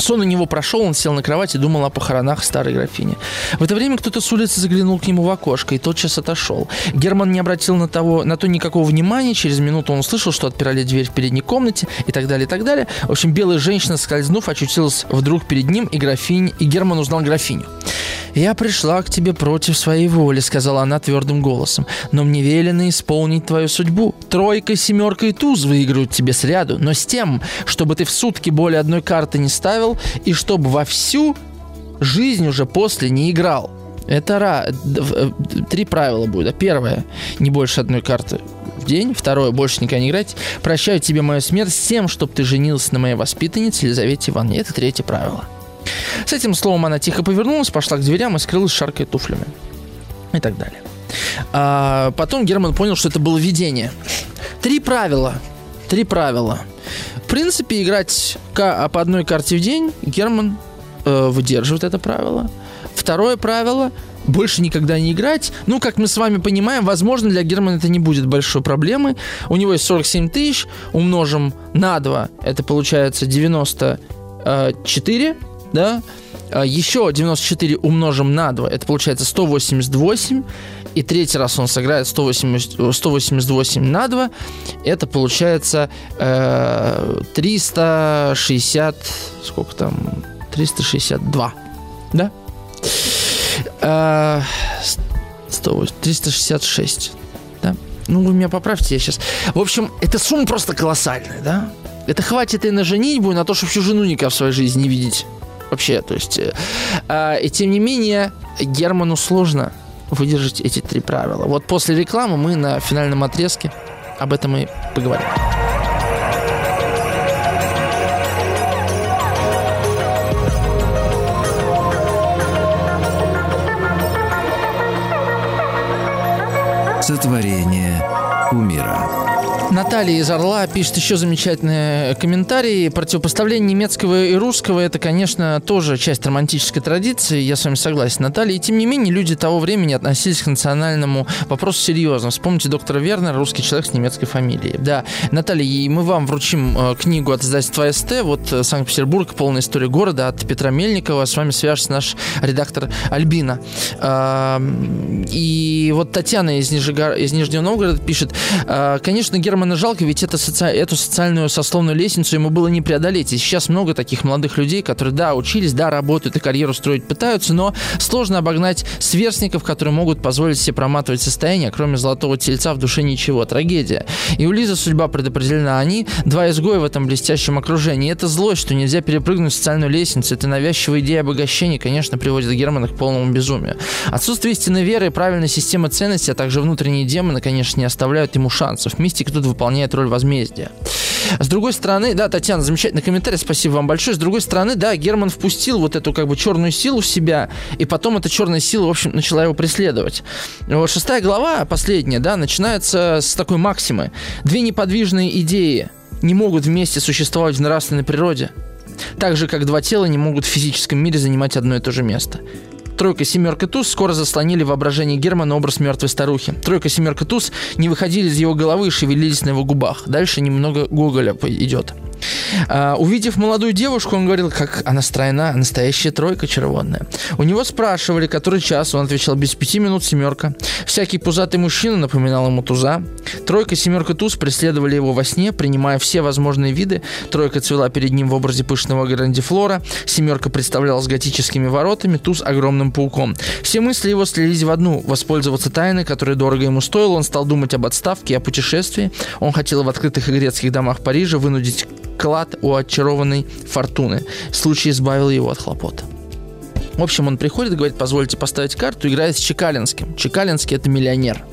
Сон у него прошел, он сел на кровать и думал о похоронах старой графини. В это время кто-то с улицы заглянул к нему в окошко и тотчас отошел. Герман не обратил на, того, на то никакого внимания. Через минуту он услышал, что отпирали дверь в передней комнате и так далее, и так далее. В общем, белая женщина, скользнув, очутилась вдруг перед ним, и, графинь, и Герман узнал графиню. «Я пришла к тебе против своей воли», — сказала она твердым голосом. «Но мне велено исполнить твою судьбу. Тройка, семерка и туз выиграют тебе сряду, но с тем, чтобы ты в сутки более одной карты не ставил, и чтобы во всю жизнь уже после не играл». Это ра... Э, три правила будет. Первое, не больше одной карты в день. Второе, больше никогда не играть. Прощаю тебе мою смерть с тем, чтобы ты женился на моей воспитаннице Елизавете Ивановне. Это третье правило. С этим словом она тихо повернулась, пошла к дверям и скрылась шаркой туфлями. И так далее. А потом Герман понял, что это было видение. Три правила. Три правила. В принципе, играть по одной карте в день Герман э, выдерживает это правило. Второе правило больше никогда не играть. Ну, как мы с вами понимаем, возможно, для Германа это не будет большой проблемой. У него есть 47 тысяч, умножим на 2, это получается 94 да, а еще 94 умножим на 2, это получается 188, и третий раз он сыграет 180, 188 на 2, это получается э, 360, сколько там, 362, да? Э, 100, 366, да? Ну, вы меня поправьте, я сейчас... В общем, эта сумма просто колоссальная, да? Это хватит и на женитьбу, и на то, чтобы всю жену никогда в своей жизни не видеть. Вообще, то есть... Э, а, и тем не менее, Герману сложно выдержать эти три правила. Вот после рекламы мы на финальном отрезке об этом и поговорим. Сотворение умира. Наталья из Орла пишет еще замечательный комментарий. Противопоставление немецкого и русского – это, конечно, тоже часть романтической традиции. Я с вами согласен, Наталья. И тем не менее, люди того времени относились к национальному вопросу серьезно. Вспомните доктора Вернера, русский человек с немецкой фамилией. Да, Наталья, и мы вам вручим э, книгу от издательства СТ. Вот э, Санкт-Петербург, полная история города от Петра Мельникова. С вами свяжется наш редактор Альбина. И вот Татьяна из, Нижегор... из Нижнего Новгорода пишет, «А, конечно, Германа жалко, ведь это соци... эту социальную сословную лестницу ему было не преодолеть. И сейчас много таких молодых людей, которые, да, учились, да, работают и карьеру строить пытаются, но сложно обогнать сверстников, которые могут позволить себе проматывать состояние, кроме золотого тельца в душе ничего. Трагедия. И у Лизы судьба предопределена. Они два изгоя в этом блестящем окружении. И это злость, что нельзя перепрыгнуть социальную лестницу. Это навязчивая идея обогащения, конечно, приводит Германа к полному безумию. Отсутствие истинной веры и правильной системы ценностей, а также внутренние демоны, конечно, не оставляют ему шансов. Мистика тут выполняет роль возмездия. С другой стороны, да, Татьяна, замечательный комментарий, спасибо вам большое. С другой стороны, да, Герман впустил вот эту как бы черную силу в себя, и потом эта черная сила, в общем, начала его преследовать. Вот шестая глава, последняя, да, начинается с такой максимы. Две неподвижные идеи не могут вместе существовать в нравственной природе, так же, как два тела не могут в физическом мире занимать одно и то же место. Тройка, семерка, туз скоро заслонили воображение Германа образ мертвой старухи. Тройка, семерка, туз не выходили из его головы и шевелились на его губах. Дальше немного Гоголя идет. А, увидев молодую девушку, он говорил, как она стройна, настоящая тройка червонная. У него спрашивали, который час, он отвечал, без пяти минут семерка. Всякий пузатый мужчина напоминал ему туза. Тройка, семерка, туз преследовали его во сне, принимая все возможные виды. Тройка цвела перед ним в образе пышного грандифлора. Семерка представлялась готическими воротами, туз огромным пауком. Все мысли его слились в одну – воспользоваться тайной, которая дорого ему стоила. Он стал думать об отставке и о путешествии. Он хотел в открытых игрецких домах Парижа вынудить клад у очарованной фортуны. Случай избавил его от хлопот. В общем, он приходит и говорит, позвольте поставить карту, играет с Чекалинским. Чекалинский – это миллионер.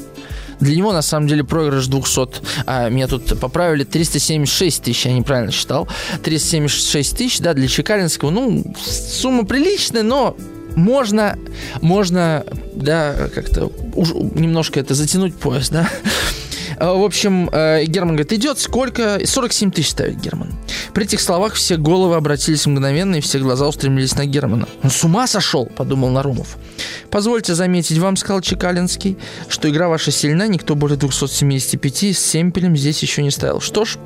Для него, на самом деле, проигрыш 200, а меня тут поправили, 376 тысяч, я неправильно считал. 376 тысяч, да, для Чекалинского, ну, сумма приличная, но можно, можно, да, как-то немножко это затянуть пояс, да. А, в общем, э, Герман говорит, идет сколько? 47 тысяч ставит Герман. При этих словах все головы обратились мгновенно, и все глаза устремились на Германа. Он с ума сошел, подумал Нарумов. Позвольте заметить вам, сказал Чекалинский, что игра ваша сильна, никто более 275 с семпелем здесь еще не ставил. Что ж,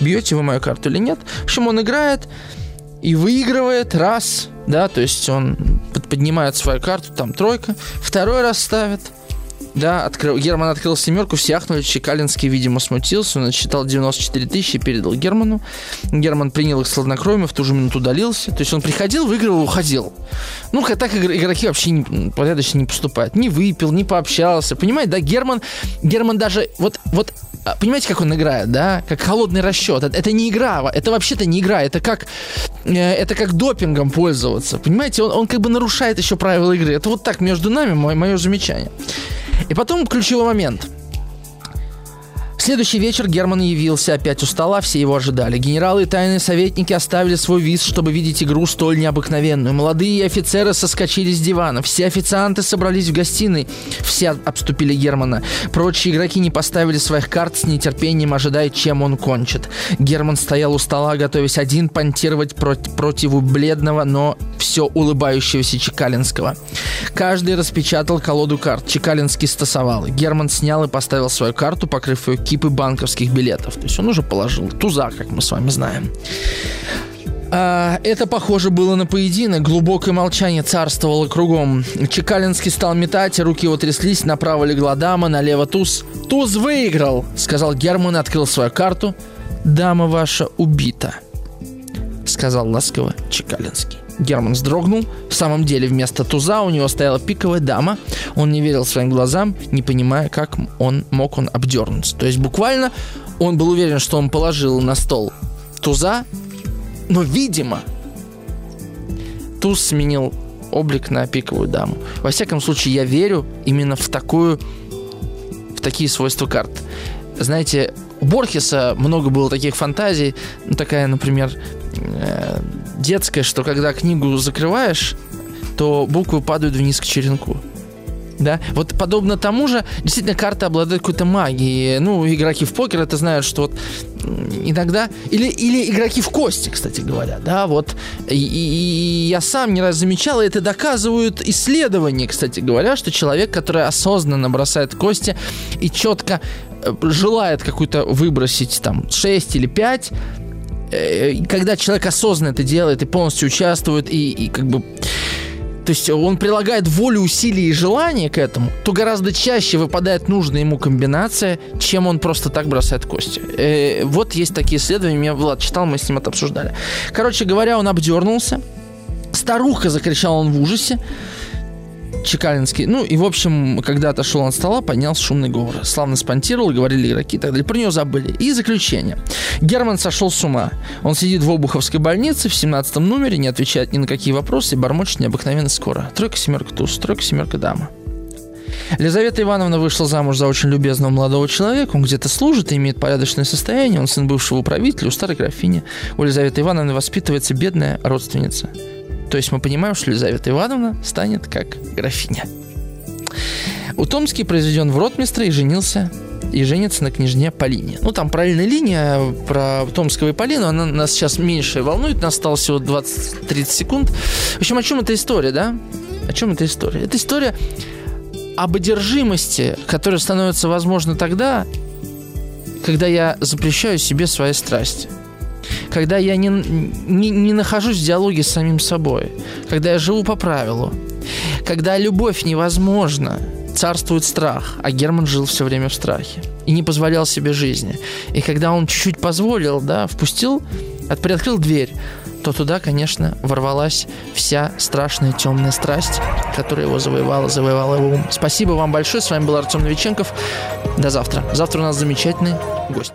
бьете вы мою карту или нет? В общем, он играет и выигрывает раз, да, то есть он поднимает свою карту, там тройка, второй раз ставит – да, открыл, Герман открыл семерку, все ахнули, Чекалинский, видимо, смутился, он отсчитал 94 тысячи и передал Герману. Герман принял их с в ту же минуту удалился. То есть он приходил, выиграл, уходил. Ну, так игроки вообще не, порядочно не поступают. Не выпил, не пообщался. Понимаете, да, Герман, Герман даже, вот, вот а, понимаете, как он играет, да? Как холодный расчет. Это, это не игра, это вообще-то не игра, это как, э, это как допингом пользоваться. Понимаете, он, он как бы нарушает еще правила игры. Это вот так между нами мое, мое замечание. И потом ключевой момент – следующий вечер Герман явился опять у стола, все его ожидали. Генералы и тайные советники оставили свой виз, чтобы видеть игру столь необыкновенную. Молодые офицеры соскочили с дивана, все официанты собрались в гостиной, все обступили Германа. Прочие игроки не поставили своих карт с нетерпением, ожидая, чем он кончит. Герман стоял у стола, готовясь один понтировать против, противу бледного, но все улыбающегося Чекалинского. Каждый распечатал колоду карт. Чекалинский стасовал. Герман снял и поставил свою карту, покрыв ее кипы банковских билетов. То есть он уже положил туза, как мы с вами знаем. А, это похоже было на поединок. Глубокое молчание царствовало кругом. Чекалинский стал метать, руки его тряслись. Направо легла дама, налево туз. «Туз выиграл!» — сказал Герман и открыл свою карту. «Дама ваша убита», — сказал ласково Чекалинский. Герман вздрогнул. В самом деле вместо туза у него стояла пиковая дама. Он не верил своим глазам, не понимая, как он мог он обдернуться. То есть буквально он был уверен, что он положил на стол туза, но, видимо, туз сменил облик на пиковую даму. Во всяком случае, я верю именно в такую, в такие свойства карт. Знаете, у Борхеса много было таких фантазий. Ну, такая, например, э, детская, что когда книгу закрываешь, то буквы падают вниз к черенку. Да? Вот подобно тому же, действительно, карта обладает какой-то магией. Ну, игроки в покер это знают, что вот иногда... Или, или игроки в кости, кстати говоря, да, вот. И, и, и я сам не раз замечал, и это доказывают исследования, кстати говоря, что человек, который осознанно бросает кости и четко э, желает какую-то выбросить там 6 или 5, э, когда человек осознанно это делает и полностью участвует, и, и как бы то есть он прилагает волю, усилия и желание к этому, то гораздо чаще выпадает нужная ему комбинация, чем он просто так бросает кости. Э, вот есть такие исследования, меня Влад читал, мы с ним это обсуждали. Короче говоря, он обдернулся, старуха закричал он в ужасе, Чекалинский. Ну и, в общем, когда отошел от стола, поднялся шумный говор. Славно спонтировал, говорили игроки и так далее. Про него забыли. И заключение. Герман сошел с ума. Он сидит в Обуховской больнице в 17 номере, не отвечает ни на какие вопросы и бормочет необыкновенно скоро. Тройка, семерка, туз, тройка, семерка, дама. Елизавета Ивановна вышла замуж за очень любезного молодого человека. Он где-то служит и имеет порядочное состояние. Он сын бывшего управителя у старой графини. У Елизаветы Ивановны воспитывается бедная родственница. То есть мы понимаем, что Елизавета Ивановна станет как графиня. Утомский произведен в ротмистра и женился и женится на княжне Полине. Ну, там параллельная линия про Томского и Полину, она нас сейчас меньше волнует, нас осталось всего 20-30 секунд. В общем, о чем эта история, да? О чем эта история? Это история об одержимости, которая становится возможна тогда, когда я запрещаю себе свои страсти когда я не, не, не нахожусь в диалоге с самим собой, когда я живу по правилу, когда любовь невозможна, царствует страх, а Герман жил все время в страхе и не позволял себе жизни. И когда он чуть-чуть позволил, да, впустил, от, приоткрыл дверь, то туда, конечно, ворвалась вся страшная темная страсть, которая его завоевала, завоевала его ум. Спасибо вам большое. С вами был Артем Новиченков. До завтра. Завтра у нас замечательный гость.